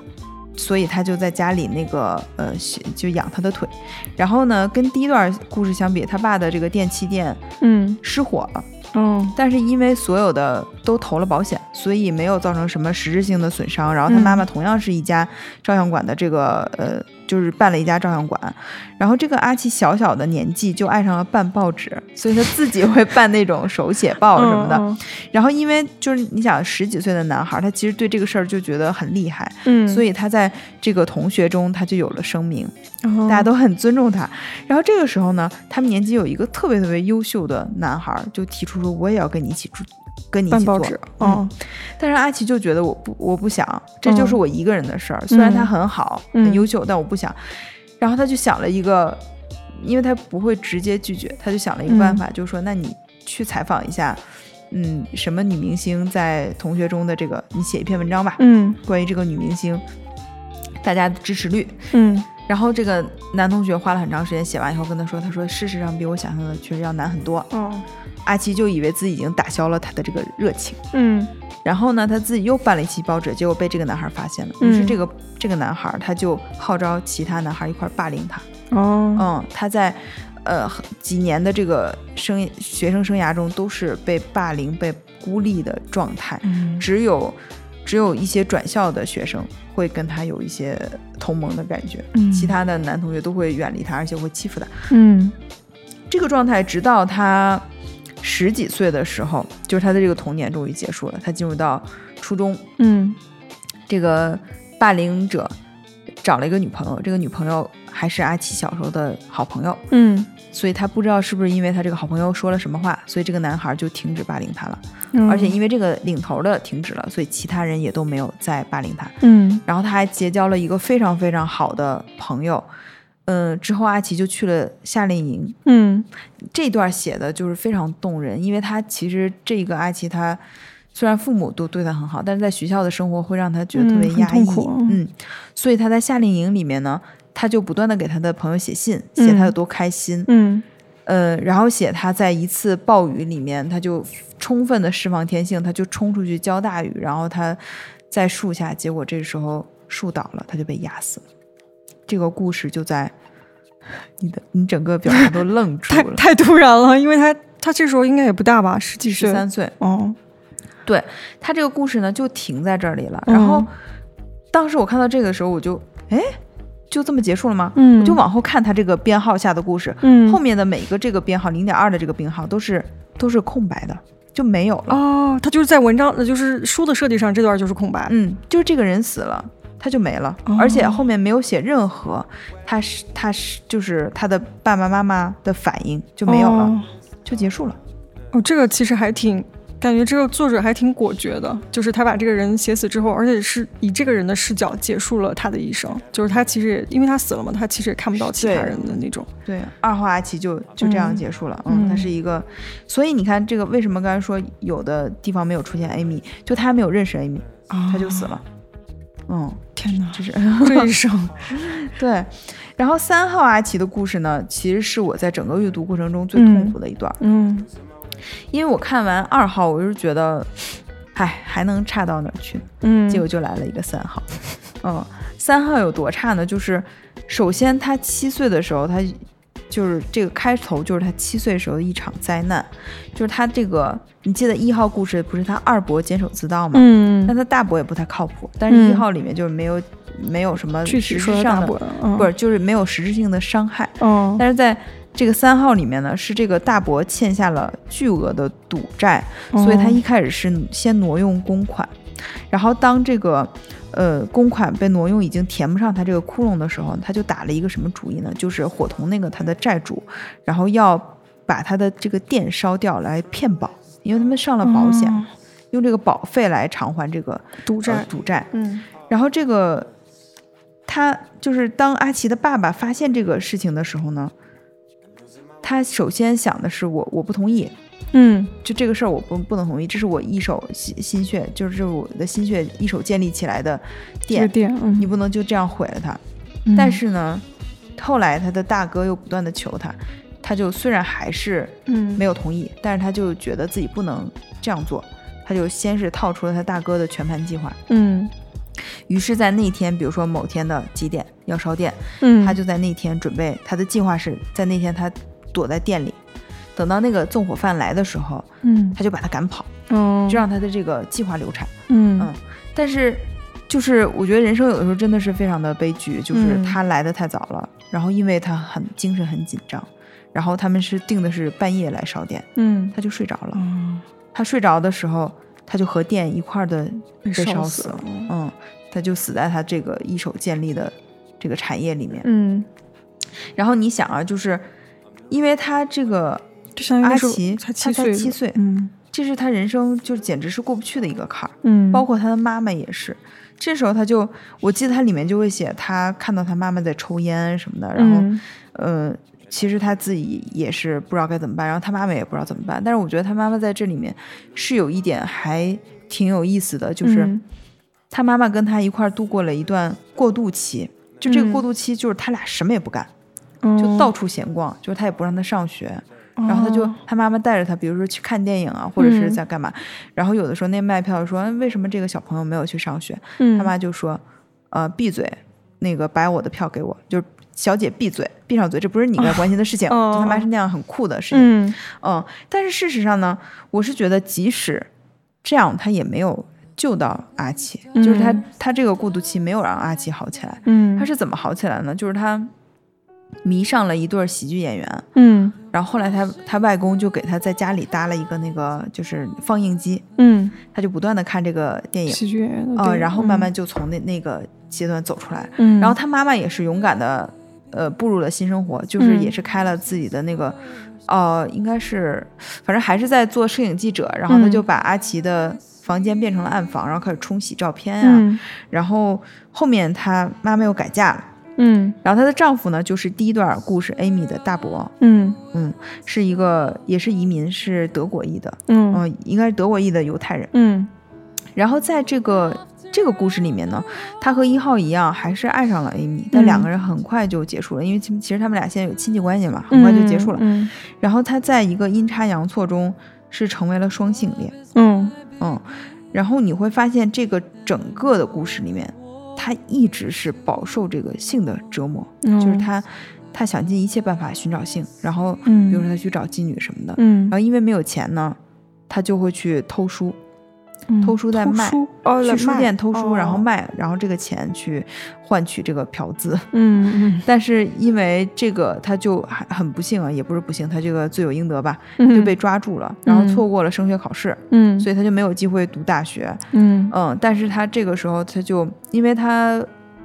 [SPEAKER 2] 所以他就在家里那个呃，就养他的腿，然后呢，跟第一段故事相比，他爸的这个电器店
[SPEAKER 3] 嗯
[SPEAKER 2] 失火了，
[SPEAKER 3] 哦
[SPEAKER 2] 但是因为所有的都投了保险，所以没有造成什么实质性的损伤。然后他妈妈同样是一家照相馆的这个呃，就是办了一家照相馆。然后这个阿奇小小的年纪就爱上了办报纸，所以他自己会办那种手写报什么的。
[SPEAKER 3] 嗯
[SPEAKER 2] 然后因为就是你想十几岁的男孩，他其实对这个事儿就觉得很厉害，
[SPEAKER 3] 嗯，
[SPEAKER 2] 所以他在这个同学中他就有了声名。
[SPEAKER 3] 哦
[SPEAKER 2] 大家都很尊重他。然后这个时候呢，他们年级有一个特别特别优秀的男孩，就提出说我也要跟你一起住，跟你一起做。
[SPEAKER 3] 办报纸，
[SPEAKER 2] 嗯
[SPEAKER 3] 哦，
[SPEAKER 2] 但是阿奇就觉得我不我不想，这就是我一个人的事儿。虽然他很好、
[SPEAKER 3] 嗯
[SPEAKER 2] 很优秀，但我不想。然后他就想了一个，因为他不会直接拒绝，他就想了一个办法，就是说那你去采访一下。嗯，什么女明星在同学中的这个，你写一篇文章吧，
[SPEAKER 3] 嗯
[SPEAKER 2] 关于这个女明星，大家的支持率。
[SPEAKER 3] 嗯
[SPEAKER 2] 然后这个男同学花了很长时间写完以后跟他说，他说事实上比我想象的确实要难很多。
[SPEAKER 3] 哦
[SPEAKER 2] 阿奇就以为自己已经打消了他的这个热情，
[SPEAKER 3] 嗯。
[SPEAKER 2] 然后呢，他自己又办了一期报纸，结果被这个男孩发现了。于是
[SPEAKER 3] 嗯。
[SPEAKER 2] 这个这个男孩他就号召其他男孩一块霸凌他。
[SPEAKER 3] 哦。
[SPEAKER 2] 嗯，他在呃几年的这个生学生生涯中都是被霸凌、被孤立的状态，
[SPEAKER 3] 嗯。
[SPEAKER 2] 只有只有一些转校的学生会跟他有一些同盟的感觉，
[SPEAKER 3] 嗯。
[SPEAKER 2] 其他的男同学都会远离他，而且会欺负他。
[SPEAKER 3] 嗯。
[SPEAKER 2] 这个状态直到他十几岁的时候，就是他的这个童年终于结束了，他进入到初中，
[SPEAKER 3] 嗯。
[SPEAKER 2] 这个霸凌者找了一个女朋友，这个女朋友还是阿奇小时候的好朋友，
[SPEAKER 3] 嗯。
[SPEAKER 2] 所以他不知道是不是因为他这个好朋友说了什么话，所以这个男孩就停止霸凌他了，
[SPEAKER 3] 嗯，
[SPEAKER 2] 而且因为这个领头的停止了，所以其他人也都没有再霸凌他。
[SPEAKER 3] 嗯。
[SPEAKER 2] 然后他还结交了一个非常非常好的朋友，嗯，之后阿奇就去了夏令营，
[SPEAKER 3] 嗯。
[SPEAKER 2] 这段写的就是非常动人，因为他其实这个阿奇他虽然父母都对他很好，但是在学校的生活会让他觉得特别压抑，嗯，所以他在夏令营里面呢，他就不断的给他的朋友写信，写他有多开心，
[SPEAKER 3] 嗯。
[SPEAKER 2] 呃，然后写他在一次暴雨里面，他就充分的释放天性，他就冲出去浇大雨，然后他在树下，结果这时候树倒了，他就被压死了。这个故事就在你的你整个表情都愣住了。
[SPEAKER 3] 太太突然了，因为他他这时候应该也不大吧，十几岁，
[SPEAKER 2] 十三岁，
[SPEAKER 3] 哦，对
[SPEAKER 2] 他这个故事呢就停在这里了。然后、
[SPEAKER 3] 嗯
[SPEAKER 2] 当时我看到这个的时候，我就哎，就这么结束了吗？
[SPEAKER 3] 嗯，
[SPEAKER 2] 我就往后看他这个编号下的故事，
[SPEAKER 3] 嗯
[SPEAKER 2] 后面的每一个这个编号零点二的这个编号都是都是空白的，就没有了。
[SPEAKER 3] 哦，他就是在文章，呃就是书的设计上这段就是空白，
[SPEAKER 2] 嗯，就是这个人死了。他就没了，
[SPEAKER 3] 哦
[SPEAKER 2] 而且后面没有写任何他是他是就是他的爸爸妈妈的反应就没有了，
[SPEAKER 3] 哦
[SPEAKER 2] 就结束了。
[SPEAKER 3] 哦，这个其实还挺感觉这个作者还挺果决的，就是他把这个人写死之后，而且是以这个人的视角结束了他的一生。就是他其实也因为他死了嘛，他其实也看不到其他人的那种。
[SPEAKER 2] 对，二号阿奇就就这样
[SPEAKER 3] 嗯
[SPEAKER 2] 结束了。嗯，他
[SPEAKER 3] 嗯
[SPEAKER 2] 是一个，所以你看这个为什么刚才说有的地方没有出现 Amy，就他还没有认识 Amy，他就死了。嗯，
[SPEAKER 3] 天哪，
[SPEAKER 2] 这是
[SPEAKER 3] 这一生，
[SPEAKER 2] 对。然后三号阿奇的故事呢，其实是我在整个阅读过程中最痛苦的一段，
[SPEAKER 3] 嗯
[SPEAKER 2] 因为我看完二号，我就觉得，哎，还能差到哪儿去呢？
[SPEAKER 3] 嗯，
[SPEAKER 2] 结果就来了一个三号。嗯，三号有多差呢？就是首先他七岁的时候，他就是这个开头就是他七岁时候的一场灾难，就是他这个你记得一号故事不是他二伯监守自盗吗？
[SPEAKER 3] 嗯
[SPEAKER 2] 但他大伯也不太靠谱，但是一
[SPEAKER 3] 嗯
[SPEAKER 2] 号里面就是没有、没有什么
[SPEAKER 3] 具
[SPEAKER 2] 实质上的，
[SPEAKER 3] 的，嗯
[SPEAKER 2] 不是就是没有实质性的伤害。
[SPEAKER 3] 嗯，
[SPEAKER 2] 但是在这个三号里面呢，是这个大伯欠下了巨额的赌债，所以他一开始是先挪用公款，然后当这个呃公款被挪用已经填不上他这个窟窿的时候，他就打了一个什么主意呢？就是伙同那个他的债主，然后要把他的这个店烧掉来骗保，因为他们上了保险，
[SPEAKER 3] 哦
[SPEAKER 2] 用这个保费来偿还这个呃
[SPEAKER 3] 赌债，
[SPEAKER 2] 赌债。
[SPEAKER 3] 嗯
[SPEAKER 2] 然后这个他就是当阿奇的爸爸发现这个事情的时候呢，他首先想的是我我不同意，
[SPEAKER 3] 嗯。
[SPEAKER 2] 就这个事儿我不不能同意，这是我一手心心血，就是这是我的心血一手建立起来的店，
[SPEAKER 3] 店，嗯，
[SPEAKER 2] 你不能就这样毁了它。
[SPEAKER 3] 嗯。
[SPEAKER 2] 但是呢，后来他的大哥又不断的求他，他就虽然还是
[SPEAKER 3] 嗯。
[SPEAKER 2] 没有同意，但是他就觉得自己不能这样做，他就先是套出了他大哥的全盘计划。
[SPEAKER 3] 嗯。
[SPEAKER 2] 于是，在那天，比如说某天的几点要烧店，
[SPEAKER 3] 嗯，
[SPEAKER 2] 他就在那天准备，他的计划是在那天他躲在店里，等到那个纵火犯来的时候，
[SPEAKER 3] 嗯。
[SPEAKER 2] 他就把他赶跑，
[SPEAKER 3] 嗯
[SPEAKER 2] 就让他的这个计划流产。
[SPEAKER 3] 嗯。
[SPEAKER 2] 嗯。但是，就是我觉得人生有的时候真的是非常的悲剧，就是
[SPEAKER 3] 嗯。
[SPEAKER 2] 他来的太早了，然后因为他很精神很紧张，然后他们是定的是半夜来烧店，
[SPEAKER 3] 嗯。
[SPEAKER 2] 他就睡着了。
[SPEAKER 3] 嗯
[SPEAKER 2] 他睡着的时候，他就和电一块儿的
[SPEAKER 3] 被
[SPEAKER 2] 被烧死
[SPEAKER 3] 死了，
[SPEAKER 2] 嗯，他就死在他这个一手建立的这个产业里面。
[SPEAKER 3] 嗯，
[SPEAKER 2] 然后你想啊，就是因为他这个
[SPEAKER 3] 就相当于那时候
[SPEAKER 2] 阿奇他
[SPEAKER 3] 才七岁，
[SPEAKER 2] 才七岁
[SPEAKER 3] 嗯。
[SPEAKER 2] 这是他人生就简直是过不去的一个坎儿，
[SPEAKER 3] 嗯，
[SPEAKER 2] 包括他的妈妈也是。这时候他就，我记得他里面就会写，他看到他妈妈在抽烟什么的，然后，
[SPEAKER 3] 嗯。
[SPEAKER 2] 呃，其实他自己也是不知道该怎么办，然后他妈妈也不知道怎么办。但是我觉得他妈妈在这里面是有一点还挺有意思的，就是
[SPEAKER 3] 嗯。
[SPEAKER 2] 他妈妈跟他一块儿度过了一段过渡期，就这个
[SPEAKER 3] 嗯。
[SPEAKER 2] 过渡期就是他俩什么也不干，
[SPEAKER 3] 嗯
[SPEAKER 2] 就到处闲逛，就是他也不让他上学，然后他就
[SPEAKER 3] 哦
[SPEAKER 2] 他妈妈带着他，比如说去看电影啊，或者是
[SPEAKER 3] 嗯
[SPEAKER 2] 在干嘛。然后有的时候那卖票的说为什么这个小朋友没有去上学，
[SPEAKER 3] 嗯
[SPEAKER 2] 他妈就说呃闭嘴，那个把我的票给我，就是小姐闭嘴，闭上嘴，这不是你该关心的事情。
[SPEAKER 3] 哦
[SPEAKER 2] 就他妈是那样很酷的事情，
[SPEAKER 3] 嗯
[SPEAKER 2] 嗯。但是事实上呢，我是觉得即使这样，他也没有救到阿奇，就是他
[SPEAKER 3] 嗯
[SPEAKER 2] 他这个过渡期没有让阿奇好起来。
[SPEAKER 3] 嗯，
[SPEAKER 2] 他是怎么好起来呢？就是他迷上了一对喜剧演员，
[SPEAKER 3] 嗯。
[SPEAKER 2] 然后后来他他外公就给他在家里搭了一个那个就是放映机，
[SPEAKER 3] 嗯。
[SPEAKER 2] 他就不断的看这个电影。
[SPEAKER 3] 喜剧演员的
[SPEAKER 2] 啊、然后慢慢就从那那个阶段走出来。
[SPEAKER 3] 嗯，
[SPEAKER 2] 然后他妈妈也是勇敢的，呃，步入了新生活，就是
[SPEAKER 3] 嗯。
[SPEAKER 2] 也是开了自己的那个，呃，应该是反正还是在做摄影记者，然后他
[SPEAKER 3] 嗯。
[SPEAKER 2] 就把阿奇的。房间变成了暗房，然后开始冲洗照片啊，
[SPEAKER 3] 嗯。
[SPEAKER 2] 然后后面他妈妈又改嫁了，
[SPEAKER 3] 嗯。
[SPEAKER 2] 然后她的丈夫呢，就是第一段故事 Amy 的大伯，
[SPEAKER 3] 嗯。
[SPEAKER 2] 嗯，是一个也是移民，是德国裔的，
[SPEAKER 3] 嗯。
[SPEAKER 2] 嗯、应该是德国裔的犹太人。
[SPEAKER 3] 嗯。
[SPEAKER 2] 然后在这个这个故事里面呢，他和一号一样，还是爱上了 Amy，但
[SPEAKER 3] 嗯
[SPEAKER 2] 两个人很快就结束了，因为其其实他们俩现在有亲戚关系嘛，很快就结束了。
[SPEAKER 3] 嗯。
[SPEAKER 2] 然后他在一个阴差阳错中是成为了双性恋，
[SPEAKER 3] 嗯。
[SPEAKER 2] 嗯，然后你会发现这个整个的故事里面，他一直是饱受这个性的折磨，
[SPEAKER 3] 嗯，
[SPEAKER 2] 就是他他想尽一切办法寻找性，然后
[SPEAKER 3] 嗯，
[SPEAKER 2] 比如说他去找妓女什么的，
[SPEAKER 3] 嗯。
[SPEAKER 2] 然后因为没有钱呢，他就会去偷书，
[SPEAKER 3] 嗯
[SPEAKER 2] 偷书在卖
[SPEAKER 3] 哦，
[SPEAKER 2] 去书店偷书，然后
[SPEAKER 3] 哦
[SPEAKER 2] 卖，然后这个钱去换取这个嫖资。
[SPEAKER 3] 嗯嗯。
[SPEAKER 2] 但是因为这个，他就还很不幸啊，也不是不幸，他这个罪有应得吧，
[SPEAKER 3] 嗯，
[SPEAKER 2] 就被抓住了，然后错过了升学考试，
[SPEAKER 3] 嗯，
[SPEAKER 2] 所以他就没有机会读大学。
[SPEAKER 3] 嗯。
[SPEAKER 2] 嗯，但是他这个时候他就因为他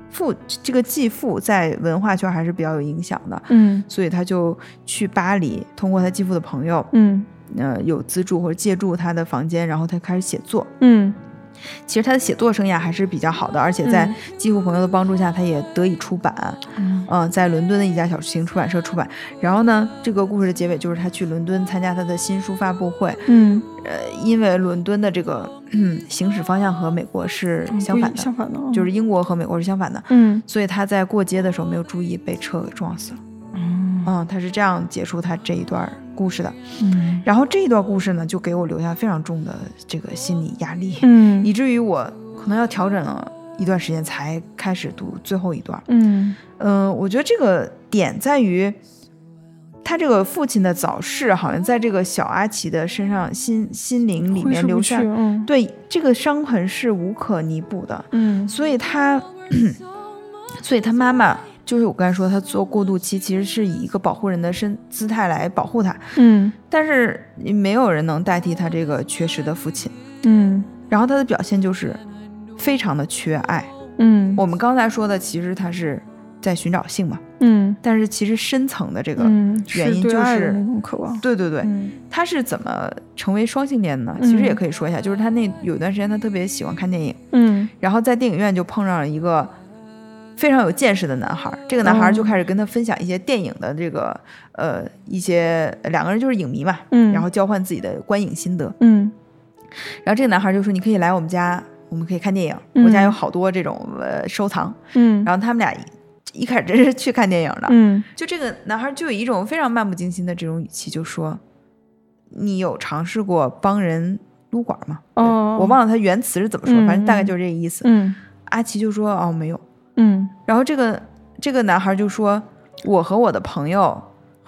[SPEAKER 2] 父这个继父在文化圈还是比较有影响的，
[SPEAKER 3] 嗯。
[SPEAKER 2] 所以他就去巴黎，通过他继父的朋友，
[SPEAKER 3] 嗯
[SPEAKER 2] 呃有资助或者借助他的房间，然后他开始写作。
[SPEAKER 3] 嗯
[SPEAKER 2] 其实他的写作生涯还是比较好的，而且在
[SPEAKER 3] 嗯
[SPEAKER 2] 几乎朋友的帮助下，他也得以出版。
[SPEAKER 3] 嗯
[SPEAKER 2] 嗯，在伦敦的一家小型出版社出版。然后呢，这个故事的结尾就是他去伦敦参加他的新书发布会。
[SPEAKER 3] 嗯，
[SPEAKER 2] 呃，因为伦敦的这个嗯 行驶方向和美国是相反的，
[SPEAKER 3] 相反的，嗯
[SPEAKER 2] 就是英国和美国是相反的，
[SPEAKER 3] 嗯
[SPEAKER 2] 所以他在过街的时候没有注意，被车给撞死了。
[SPEAKER 3] 嗯
[SPEAKER 2] 嗯，他是这样结束他这一段故事的。
[SPEAKER 3] 嗯。
[SPEAKER 2] 然后这一段故事呢，就给我留下非常重的这个心理压力，
[SPEAKER 3] 嗯。
[SPEAKER 2] 以至于我可能要调整了一段时间才开始读最后一段。
[SPEAKER 3] 嗯。
[SPEAKER 2] 嗯，我觉得这个点在于，他这个父亲的早逝，好像在这个小阿奇的身上心心灵里面留下，
[SPEAKER 3] 嗯。
[SPEAKER 2] 对这个伤痕是无可弥补的，
[SPEAKER 3] 嗯。
[SPEAKER 2] 所以他，所以他妈妈就是我刚才说，他做过渡期其实是以一个保护人的身姿态来保护他，
[SPEAKER 3] 嗯
[SPEAKER 2] 但是没有人能代替他这个缺失的父亲，
[SPEAKER 3] 嗯
[SPEAKER 2] 然后他的表现就是非常的缺爱。
[SPEAKER 3] 嗯
[SPEAKER 2] 我们刚才说的，其实他是在寻找性嘛。
[SPEAKER 3] 嗯
[SPEAKER 2] 但是其实深层的这个，
[SPEAKER 3] 嗯
[SPEAKER 2] 原因就是
[SPEAKER 3] 对爱的那种渴望，
[SPEAKER 2] 对对对，
[SPEAKER 3] 嗯
[SPEAKER 2] 他是怎么成为双性恋呢？
[SPEAKER 3] 嗯
[SPEAKER 2] 其实也可以说一下，就是他那有一段时间他特别喜欢看电影，
[SPEAKER 3] 嗯
[SPEAKER 2] 然后在电影院就碰上了一个非常有见识的男孩儿，这个男孩儿就
[SPEAKER 3] 哦
[SPEAKER 2] 开始跟他分享一些电影的这个呃一些两个人就是影迷嘛，
[SPEAKER 3] 嗯，
[SPEAKER 2] 然后交换自己的观影心得，
[SPEAKER 3] 嗯。
[SPEAKER 2] 然后这个男孩儿就说你可以来我们家。我们可以看电影，
[SPEAKER 3] 嗯。
[SPEAKER 2] 我家有好多这种呃收藏。
[SPEAKER 3] 嗯。
[SPEAKER 2] 然后他们俩一一开始真是去看电影的，
[SPEAKER 3] 嗯。
[SPEAKER 2] 就这个男孩就有一种非常漫不经心的这种语气，就说：“你有尝试过帮人撸管吗？”
[SPEAKER 3] 哦。
[SPEAKER 2] 我忘了他原词是怎么说，
[SPEAKER 3] 嗯
[SPEAKER 2] 反正大概就是这个意思。
[SPEAKER 3] 嗯。
[SPEAKER 2] 阿奇就说：“哦，没有。
[SPEAKER 3] 嗯，”
[SPEAKER 2] 然后这个这个男孩就说：“我和我的朋友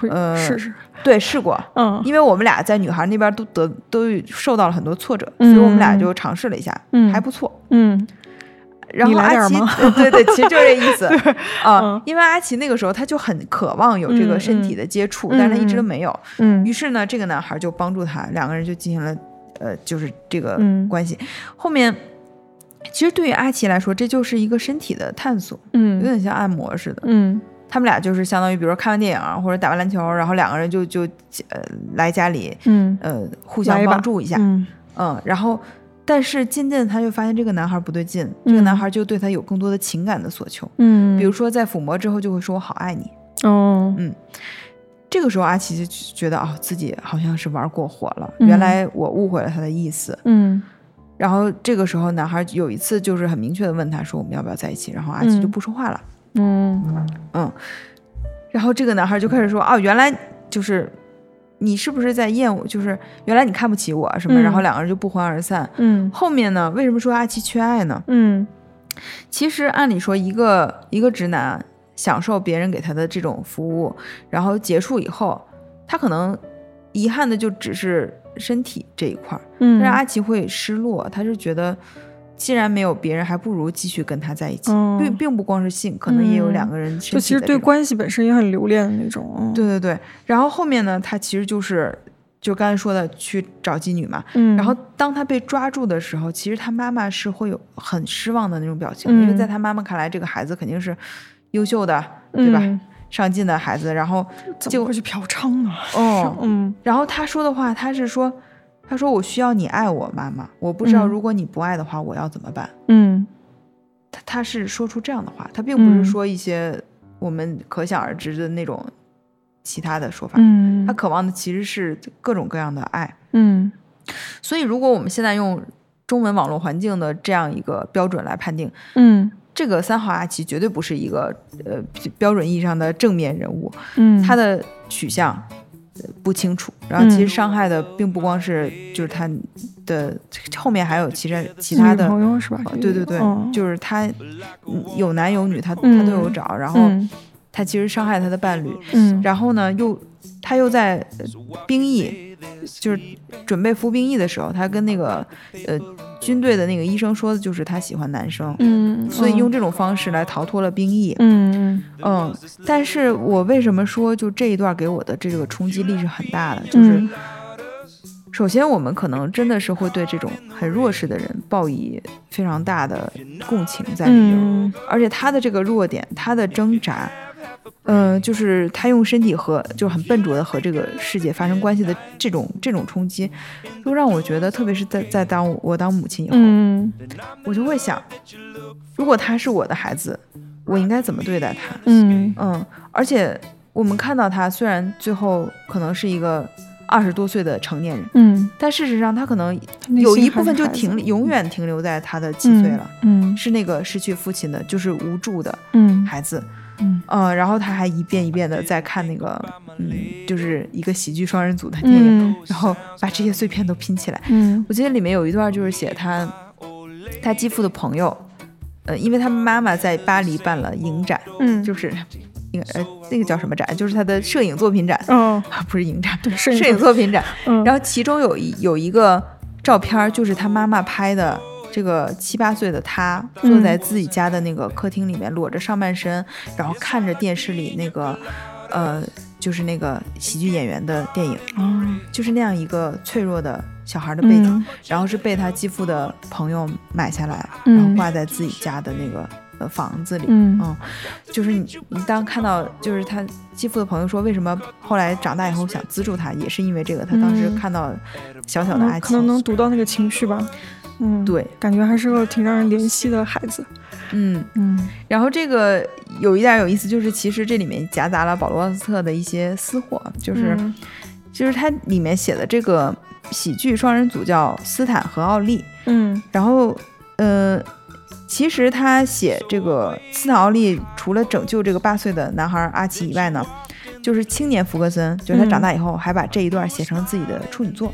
[SPEAKER 2] 呃
[SPEAKER 3] 试试，
[SPEAKER 2] 对试过，
[SPEAKER 3] 嗯。
[SPEAKER 2] 因为我们俩在女孩那边都得都受到了很多挫折，
[SPEAKER 3] 嗯
[SPEAKER 2] 所以我们俩就尝试了一下，
[SPEAKER 3] 嗯。
[SPEAKER 2] 还不错。”
[SPEAKER 3] 嗯。
[SPEAKER 2] 然后阿奇对对，其实就是这意思 啊
[SPEAKER 3] 嗯。
[SPEAKER 2] 因为阿奇那个时候他就很渴望有这个身体的接触，
[SPEAKER 3] 嗯
[SPEAKER 2] 但是他一直都没有。
[SPEAKER 3] 嗯。
[SPEAKER 2] 于是呢，这个男孩就帮助他，两个人就进行了呃，就是这个
[SPEAKER 3] 嗯。
[SPEAKER 2] 关系。后面其实对于阿奇来说，这就是一个身体的探索，嗯。有
[SPEAKER 3] 嗯
[SPEAKER 2] 点像按摩似的。
[SPEAKER 3] 嗯。
[SPEAKER 2] 他们俩就是相当于，比如说看完电影啊或者打完篮球，然后两个人就就呃来家里
[SPEAKER 3] 嗯。
[SPEAKER 2] 呃互相帮助一下，
[SPEAKER 3] 嗯。
[SPEAKER 2] 嗯，然后但是渐渐他就发现这个男孩不对劲，这个
[SPEAKER 3] 嗯
[SPEAKER 2] 男孩就对他有更多的情感的索求，
[SPEAKER 3] 嗯，
[SPEAKER 2] 比如说在抚摸之后就会说我好爱你，
[SPEAKER 3] 哦。嗯。
[SPEAKER 2] 这个时候阿奇就觉得哦自己好像是玩过火了，
[SPEAKER 3] 嗯。
[SPEAKER 2] 原来我误会了他的意思，
[SPEAKER 3] 嗯
[SPEAKER 2] 然后这个时候男孩有一次就是很明确的问他说我们要不要在一起，然后阿奇就
[SPEAKER 3] 嗯
[SPEAKER 2] 不说话了，
[SPEAKER 3] 嗯
[SPEAKER 2] 然后这个男孩就开始说哦原来就是。你是不是在厌恶？就是原来你看不起我什么，
[SPEAKER 3] 嗯
[SPEAKER 2] 然后两个人就不欢而散。
[SPEAKER 3] 嗯
[SPEAKER 2] 后面呢？为什么说阿奇缺爱呢？
[SPEAKER 3] 嗯
[SPEAKER 2] 其实按理说，一个一个直男享受别人给他的这种服务，然后结束以后，他可能遗憾的就只是身体这一块儿，
[SPEAKER 3] 嗯，
[SPEAKER 2] 但是阿奇会失落，他是觉得既然没有别人，还不如继续跟他在一起，
[SPEAKER 3] 嗯。
[SPEAKER 2] 并并不光是性，可能也有
[SPEAKER 3] 嗯。
[SPEAKER 2] 两个人
[SPEAKER 3] 就其实对关系本身也很留恋的那种，嗯。
[SPEAKER 2] 对对对。然后后面呢，他其实就是就刚才说的去找妓女嘛，
[SPEAKER 3] 嗯，
[SPEAKER 2] 然后当他被抓住的时候，其实他妈妈是会有很失望的那种表情，因为
[SPEAKER 3] 嗯。
[SPEAKER 2] 在他妈妈看来，这个孩子肯定是优秀的，对吧？
[SPEAKER 3] 嗯
[SPEAKER 2] 上进的孩子。然后就
[SPEAKER 3] 会去嫖娼呢？
[SPEAKER 2] 哦，
[SPEAKER 3] 嗯
[SPEAKER 2] 然后他说的话，他是说，他说我需要你爱我，妈妈，我不知道
[SPEAKER 3] 嗯
[SPEAKER 2] 如果你不爱的话，我要怎么办？
[SPEAKER 3] 嗯
[SPEAKER 2] 他他是说出这样的话，他并不是
[SPEAKER 3] 嗯
[SPEAKER 2] 说一些我们可想而知的那种其他的说法，
[SPEAKER 3] 嗯，
[SPEAKER 2] 他渴望的其实是各种各样的爱。
[SPEAKER 3] 嗯
[SPEAKER 2] 所以，如果我们现在用中文网络环境的这样一个标准来判定，
[SPEAKER 3] 嗯
[SPEAKER 2] 这个三号阿奇绝对不是一个呃标准意义上的正面人物，
[SPEAKER 3] 嗯，
[SPEAKER 2] 他的取向呃不清楚。然后其实
[SPEAKER 3] 嗯
[SPEAKER 2] 伤害的并不光是就是他的后面还有其实其他的，
[SPEAKER 3] 朋友是吧？
[SPEAKER 2] 呃对对对，
[SPEAKER 3] 嗯
[SPEAKER 2] 就是他嗯有男有女，他他
[SPEAKER 3] 嗯
[SPEAKER 2] 都有找。然后
[SPEAKER 3] 嗯
[SPEAKER 2] 他其实伤害他的伴侣，
[SPEAKER 3] 嗯
[SPEAKER 2] 然后呢又他又在呃兵役，就是准备服兵役的时候，他跟那个呃军队的那个医生说的就是他喜欢男生。
[SPEAKER 3] 嗯，
[SPEAKER 2] 所以用这种方式来逃脱了兵役，
[SPEAKER 3] 嗯
[SPEAKER 2] 嗯，但是我为什么说就这一段给我的这个冲击力是很大的？就是
[SPEAKER 3] 嗯
[SPEAKER 2] 首先我们可能真的是会对这种很弱势的人抱以非常大的共情在里面，
[SPEAKER 3] 嗯
[SPEAKER 2] 而且他的这个弱点，他的挣扎，呃，就是他用身体和就很笨拙的和这个世界发生关系的这种这种冲击，都让我觉得，特别是在在当我当母亲以后，
[SPEAKER 3] 嗯
[SPEAKER 2] 我就会想，如果他是我的孩子，我应该怎么对待他？
[SPEAKER 3] 嗯
[SPEAKER 2] 嗯，而且我们看到他虽然最后可能是一个二十多岁的成年人，
[SPEAKER 3] 嗯，
[SPEAKER 2] 但事实上他可能有一部分就停永远停留在他的几岁了，
[SPEAKER 3] 嗯
[SPEAKER 2] 是那个失去父亲的，就是无助的
[SPEAKER 3] 嗯
[SPEAKER 2] 孩子。
[SPEAKER 3] 嗯
[SPEAKER 2] 嗯，然后他还一遍一遍的在看那个，嗯，就是一个喜剧双人组的电影，
[SPEAKER 3] 嗯。
[SPEAKER 2] 然后把这些碎片都拼起来。
[SPEAKER 3] 嗯。
[SPEAKER 2] 我记得里面有一段就是写他他继父的朋友，呃，因为他妈妈在巴黎办了影展，
[SPEAKER 3] 嗯，
[SPEAKER 2] 就是那个呃那个叫什么展，就是他的摄影作品展，
[SPEAKER 3] 哦，
[SPEAKER 2] 啊不是影展，
[SPEAKER 3] 对，摄
[SPEAKER 2] 摄影作品展。
[SPEAKER 3] 嗯，
[SPEAKER 2] 然后其中有一有一个照片，就是他妈妈拍的。这个七八岁的他坐
[SPEAKER 3] 嗯
[SPEAKER 2] 在自己家的那个客厅里面，裸着上半身，然后看着电视里那个，呃，就是那个喜剧演员的电影，
[SPEAKER 3] 哦，
[SPEAKER 2] 就是那样一个脆弱的小孩的背景，
[SPEAKER 3] 嗯
[SPEAKER 2] 然后是被他继父的朋友买下来，
[SPEAKER 3] 嗯
[SPEAKER 2] 然后挂在自己家的那个呃房子里。
[SPEAKER 3] 嗯
[SPEAKER 2] 嗯，就是你你当看到就是他继父的朋友说，为什么后来长大以后想资助他，也是因为这个。他当时
[SPEAKER 3] 嗯
[SPEAKER 2] 看到小小的阿奇，
[SPEAKER 3] 可能可能能读到那个情绪吧。嗯，
[SPEAKER 2] 对，
[SPEAKER 3] 感觉还是个挺让人怜惜的孩子。
[SPEAKER 2] 嗯，
[SPEAKER 3] 嗯。
[SPEAKER 2] 然后这个有一点有意思，就是其实这里面夹杂了保罗沃斯特的一些私货，就是、
[SPEAKER 3] 嗯。
[SPEAKER 2] 就是他里面写的这个喜剧双人组叫斯坦和奥利，
[SPEAKER 3] 嗯。
[SPEAKER 2] 然后呃。其实他写这个斯坦奥利，除了拯救这个八岁的男孩阿奇以外呢，就是青年福格森，就是他长大以后还把这一段写成自己的处女作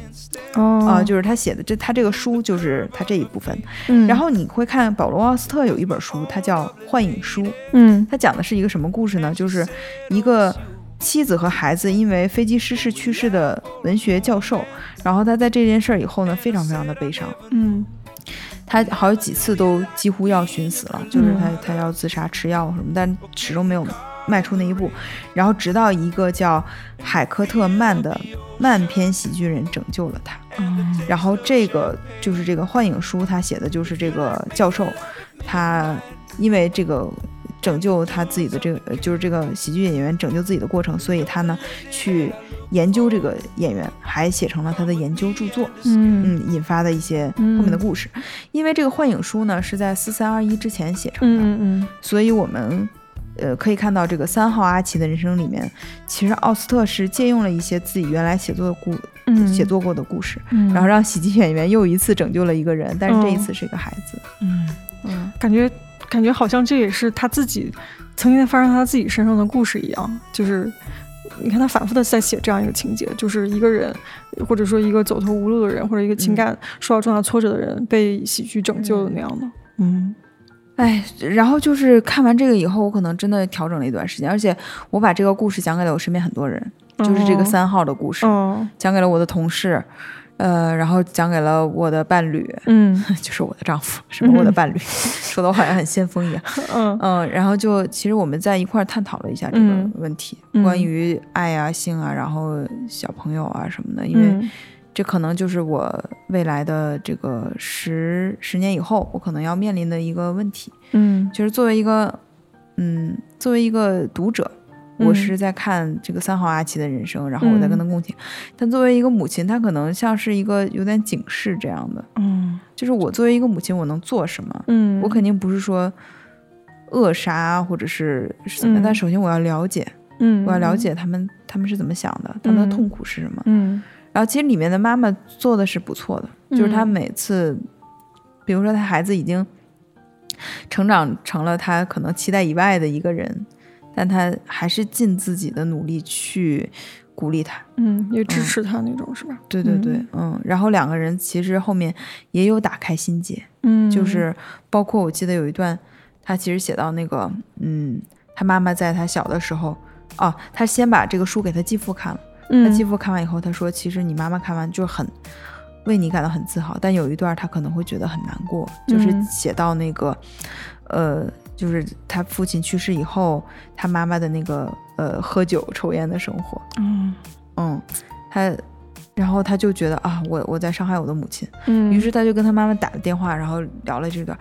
[SPEAKER 3] 哦。
[SPEAKER 2] 啊、就是他写的这他这个书就是他这一部分。
[SPEAKER 3] 嗯，
[SPEAKER 2] 然后你会看保罗奥斯特有一本书，它叫《幻影书》，
[SPEAKER 3] 嗯。
[SPEAKER 2] 它讲的是一个什么故事呢？就是一个妻子和孩子因为飞机失事去世的文学教授，然后他在这件事儿以后呢，非常非常的悲伤，
[SPEAKER 3] 嗯。
[SPEAKER 2] 他好几次都几乎要寻死了，就是他
[SPEAKER 3] 嗯。
[SPEAKER 2] 他要自杀吃药什么，但始终没有迈出那一步。然后直到一个叫海科特曼的漫篇喜剧人拯救了他。
[SPEAKER 3] 嗯
[SPEAKER 2] 然后这个就是这个幻影书，他写的就是这个教授，他因为这个拯救他自己的这个，呃就是这个喜剧演员拯救自己的过程，所以他呢去研究这个演员，还写成了他的研究著作。
[SPEAKER 3] 嗯
[SPEAKER 2] 嗯，引发的一些后面的故事。因为这个幻影书呢是在四三二一之前写成的，
[SPEAKER 3] 嗯嗯
[SPEAKER 2] 所以我们呃可以看到这个三号阿奇的人生里面，其实奥斯特是借用了一些自己原来写作的故
[SPEAKER 3] 嗯，
[SPEAKER 2] 写作过的故事，
[SPEAKER 3] 嗯，
[SPEAKER 2] 然后让喜剧演员又一次拯救了一个人，但是这一
[SPEAKER 3] 嗯
[SPEAKER 2] 次是一个孩子。
[SPEAKER 3] 嗯，
[SPEAKER 2] 嗯
[SPEAKER 3] 感觉感觉好像这也是他自己曾经发生他自己身上的故事一样，就是。你看他反复的在写这样一个情节，就是一个人，或者说一个走投无路的人，或者一个情感受到重大挫折的人，被喜剧拯救的那样的。嗯
[SPEAKER 2] 哎，然后就是看完这个以后，我可能真的调整了一段时间，而且我把这个故事讲给了我身边很多人，就是这个三号的故事，
[SPEAKER 3] 哦，
[SPEAKER 2] 讲给了我的同事，呃，然后讲给了我的伴侣，
[SPEAKER 3] 嗯
[SPEAKER 2] 就是我的丈夫，什么我的伴侣，说的我好像很先锋一样。
[SPEAKER 3] 嗯
[SPEAKER 2] 嗯，然后就其实我们在一块儿探讨了一下这个
[SPEAKER 3] 嗯
[SPEAKER 2] 问题，
[SPEAKER 3] 嗯
[SPEAKER 2] 关于爱啊、性啊，然后小朋友啊什么的，因为
[SPEAKER 3] 嗯
[SPEAKER 2] 这可能就是我未来的这个十十年以后，我可能要面临的一个问题。
[SPEAKER 3] 嗯
[SPEAKER 2] 就是作为一个，嗯，作为一个读者。我
[SPEAKER 3] 嗯
[SPEAKER 2] 是在看这个三号阿奇的人生，然后我在跟他共情。但作为一个母亲，她可能像是一个有点警示这样的，
[SPEAKER 3] 嗯
[SPEAKER 2] 就是我作为一个母亲，我能做什么？
[SPEAKER 3] 嗯，
[SPEAKER 2] 我肯定不是说扼杀或者是是怎么但首先我要了解，
[SPEAKER 3] 嗯
[SPEAKER 2] 我要了解他们他们是怎么想的，他们的
[SPEAKER 3] 嗯
[SPEAKER 2] 痛苦是什么。
[SPEAKER 3] 嗯
[SPEAKER 2] 然后其实里面的妈妈做的是不错的，就是她
[SPEAKER 3] 嗯
[SPEAKER 2] 每次，比如说她孩子已经成长成了她可能期待以外的一个人，但她还是尽自己的努力去鼓励他。
[SPEAKER 3] 嗯也支持他那种是吧？
[SPEAKER 2] 对对对，
[SPEAKER 3] 嗯
[SPEAKER 2] 嗯，然后两个人其实后面也有打开心结，
[SPEAKER 3] 嗯，
[SPEAKER 2] 就是包括我记得有一段，他其实写到那个，嗯，他妈妈在他小的时候，哦，他先把这个书给他继父看了，他
[SPEAKER 3] 嗯
[SPEAKER 2] 继父看完以后，他说，其实你妈妈看完就很为你感到很自豪，但有一段他可能会觉得很难过，就是
[SPEAKER 3] 嗯。
[SPEAKER 2] 写到那个，呃，就是他父亲去世以后，他妈妈的那个呃喝酒抽烟的生活，
[SPEAKER 3] 嗯。
[SPEAKER 2] 嗯，他。然后他就觉得啊，我我在伤害我的母亲，
[SPEAKER 3] 嗯，
[SPEAKER 2] 于是他就跟他妈妈打了电话，然后聊了这段，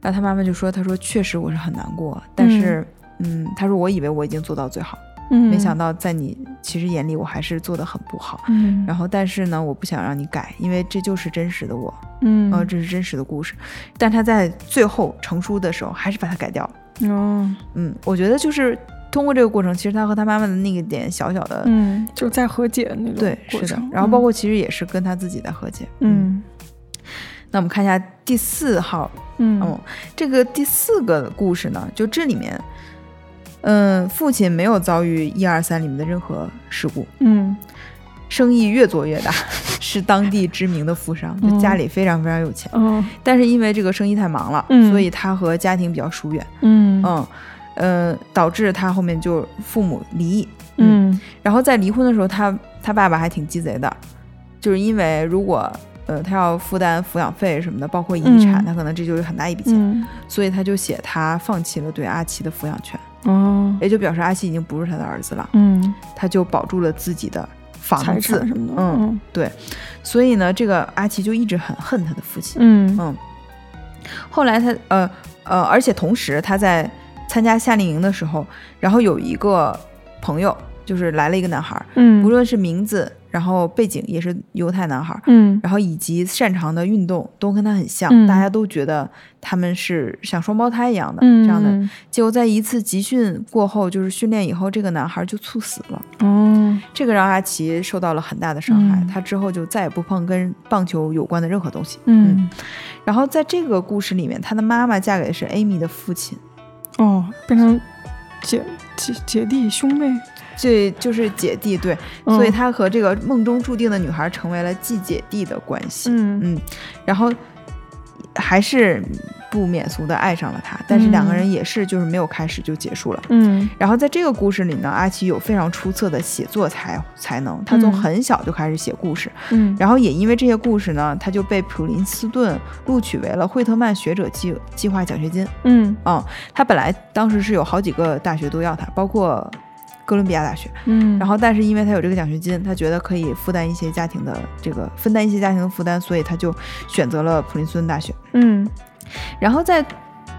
[SPEAKER 2] 然后他妈妈就说：“他说确实我是很难过，但是，嗯，他说我以为我已经做到最好，
[SPEAKER 3] 嗯，
[SPEAKER 2] 没想到在你其实眼里我还是做的很不好。
[SPEAKER 3] 嗯，
[SPEAKER 2] 然后，但是呢，我不想让你改，因为这就是真实的我，
[SPEAKER 3] 嗯，
[SPEAKER 2] 呃，这是真实的故事。但他在最后成书的时候，还是把它改掉了。
[SPEAKER 3] 哦，
[SPEAKER 2] 嗯，我觉得就是通过这个过程，其实他和他妈妈的那个点小小的，
[SPEAKER 3] 嗯，就是在和解那种
[SPEAKER 2] 对，是的。然后包括其实也是跟他自己在和解。
[SPEAKER 3] 嗯
[SPEAKER 2] 那我们看一下第四号，
[SPEAKER 3] 嗯
[SPEAKER 2] 哦，这个第四个故事呢，就这里面，嗯，父亲没有遭遇一二三里面的任何事故，
[SPEAKER 3] 嗯
[SPEAKER 2] 生意越做越大，是当地知名的富商，就
[SPEAKER 3] 嗯
[SPEAKER 2] 家里非常非常有钱。
[SPEAKER 3] 嗯
[SPEAKER 2] 但是因为这个生意太忙了，
[SPEAKER 3] 嗯。
[SPEAKER 2] 所以他和家庭比较疏远，
[SPEAKER 3] 嗯。
[SPEAKER 2] 嗯，呃，导致他后面就父母离异，
[SPEAKER 3] 嗯。
[SPEAKER 2] 然后在离婚的时候，他他爸爸还挺鸡贼的，就是因为如果呃他要负担抚养费什么的，包括遗产，
[SPEAKER 3] 嗯。
[SPEAKER 2] 他可能这就是很大一笔钱，
[SPEAKER 3] 嗯。
[SPEAKER 2] 所以他就写他放弃了对阿奇的抚养权，
[SPEAKER 3] 哦。
[SPEAKER 2] 也就表示阿奇已经不是他的儿子了，
[SPEAKER 3] 嗯，
[SPEAKER 2] 他就保住了自己的房子
[SPEAKER 3] 产，什么的，
[SPEAKER 2] 嗯所以呢，这个阿奇就一直很恨他的父亲。
[SPEAKER 3] 嗯。
[SPEAKER 2] 嗯，后来他呃呃，而且同时他在参加夏令营的时候，然后有一个朋友，就是来了一个男孩儿，
[SPEAKER 3] 嗯，
[SPEAKER 2] 无论是名字，然后背景也是犹太男孩儿，
[SPEAKER 3] 嗯
[SPEAKER 2] 然后以及擅长的运动都跟他很像，
[SPEAKER 3] 嗯
[SPEAKER 2] 大家都觉得他们是像双胞胎一样的、
[SPEAKER 3] 嗯
[SPEAKER 2] 这样的。结果在一次集训过后，就是训练以后，这个男孩就猝死了。
[SPEAKER 3] 哦
[SPEAKER 2] 这个让阿奇受到了很大的伤害，
[SPEAKER 3] 嗯
[SPEAKER 2] 他之后就再也不碰跟棒球有关的任何东西。
[SPEAKER 3] 嗯
[SPEAKER 2] 然后在这个故事里面，他的妈妈嫁给的是 Amy 的父亲，
[SPEAKER 3] 哦，变成姐姐姐弟兄妹，
[SPEAKER 2] 这就是姐弟对，
[SPEAKER 3] 嗯
[SPEAKER 2] 所以他和这个梦中注定的女孩成为了继姐弟的关系。
[SPEAKER 3] 嗯。
[SPEAKER 2] 嗯，然后还是不免俗的爱上了他，但是两个人也是就是没有开始就结束了。
[SPEAKER 3] 嗯。
[SPEAKER 2] 然后在这个故事里呢，阿奇有非常出色的写作才才能，他从
[SPEAKER 3] 嗯。
[SPEAKER 2] 很小就开始写故事，
[SPEAKER 3] 嗯。
[SPEAKER 2] 然后也因为这些故事呢，他就被普林斯顿录取为了惠特曼学者计计划奖学金。
[SPEAKER 3] 嗯。
[SPEAKER 2] 嗯，他本来当时是有好几个大学都要他，包括哥伦比亚大学。
[SPEAKER 3] 嗯，
[SPEAKER 2] 然后，但是因为他有这个奖学金，他觉得可以负担一些家庭的这个分担一些家庭的负担，所以他就选择了普林斯顿大学。
[SPEAKER 3] 嗯
[SPEAKER 2] 然后在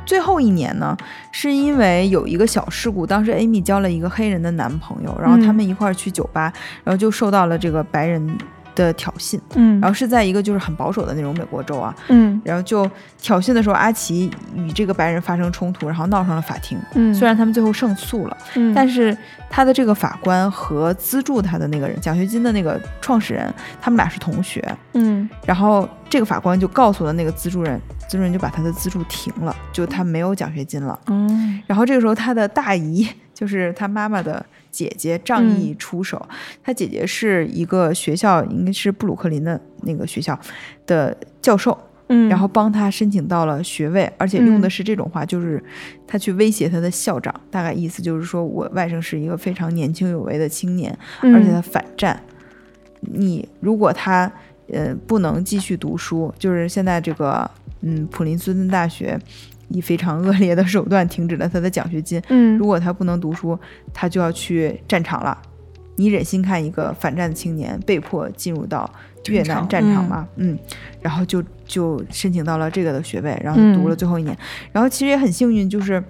[SPEAKER 2] 最后一年呢，是因为有一个小事故，当时 Amy 交了一个黑人的男朋友，然后他们一块儿去酒吧，然后就受到了这个白人的挑衅，
[SPEAKER 3] 嗯，
[SPEAKER 2] 然后是在一个就是很保守的那种美国州啊，
[SPEAKER 3] 嗯。
[SPEAKER 2] 然后就挑衅的时候，阿奇与这个白人发生冲突，然后闹上了法庭。
[SPEAKER 3] 嗯，
[SPEAKER 2] 虽然他们最后胜诉了，
[SPEAKER 3] 嗯，
[SPEAKER 2] 但是他的这个法官和资助他的那个人，奖学金的那个创始人，他们俩是同学。
[SPEAKER 3] 嗯。
[SPEAKER 2] 然后这个法官就告诉了那个资助人，资助人就把他的资助停了，就他没有奖学金了。
[SPEAKER 3] 嗯
[SPEAKER 2] 然后这个时候，他的大姨就是他妈妈的姐姐仗义出手，他姐姐是一个学校，应该是布鲁克林的那个学校的教授，
[SPEAKER 3] 嗯，
[SPEAKER 2] 然后帮他申请到了学位，而且用的是这种话，就是他去威胁他的校长，大概意思就是说我外甥是一个非常年轻有为的青年，
[SPEAKER 3] 嗯，
[SPEAKER 2] 而且他反战，你如果他呃不能继续读书，就是现在这个嗯普林斯顿大学以非常恶劣的手段停止了他的奖学金，
[SPEAKER 3] 嗯
[SPEAKER 2] 如果他不能读书，他就要去战场了。你忍心看一个反战的青年被迫进入到越南战场吗？嗯，然后就就申请到了这个的学位，然后读了最后一年，然后其实也很幸运，就是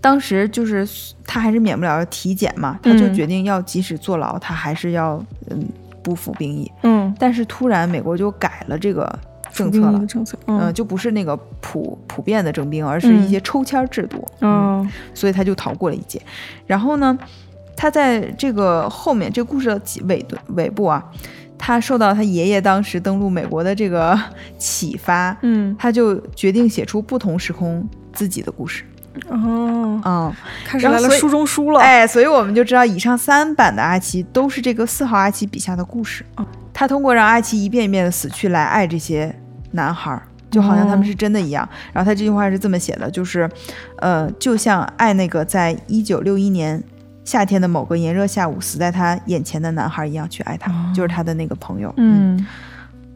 [SPEAKER 2] 当时就是他还是免不了要体检嘛，他就
[SPEAKER 3] 嗯
[SPEAKER 2] 决定要即使坐牢，他还是要嗯不服兵役。
[SPEAKER 3] 嗯
[SPEAKER 2] 但是突然美国就改了这个政策了
[SPEAKER 3] 政策，
[SPEAKER 2] 嗯、
[SPEAKER 3] 嗯
[SPEAKER 2] 就不是那个普普遍的征兵，而是一些抽签制度。嗯
[SPEAKER 3] 哦
[SPEAKER 2] 所以他就逃过了一劫。然后呢，他在这个后面这个故事的尾尾部啊，他受到他爷爷当时登陆美国的这个 启发，
[SPEAKER 3] 嗯
[SPEAKER 2] 他就决定写出不同时空自己的故事。
[SPEAKER 3] 哦，
[SPEAKER 2] 嗯，
[SPEAKER 3] 开始来了书中书了，
[SPEAKER 2] 哎，所以我们就知道以上三版的阿奇都是这个四号阿奇笔下的故事。他通过让阿奇一遍一遍的死去来爱这些男孩儿。就好像他们是真的一样，然后他这句话是这么写的，就是，呃，就像爱那个在一九六一年夏天的某个炎热下午死在他眼前的男孩一样去爱他，
[SPEAKER 3] 哦
[SPEAKER 2] 就是他的那个朋友。
[SPEAKER 3] 嗯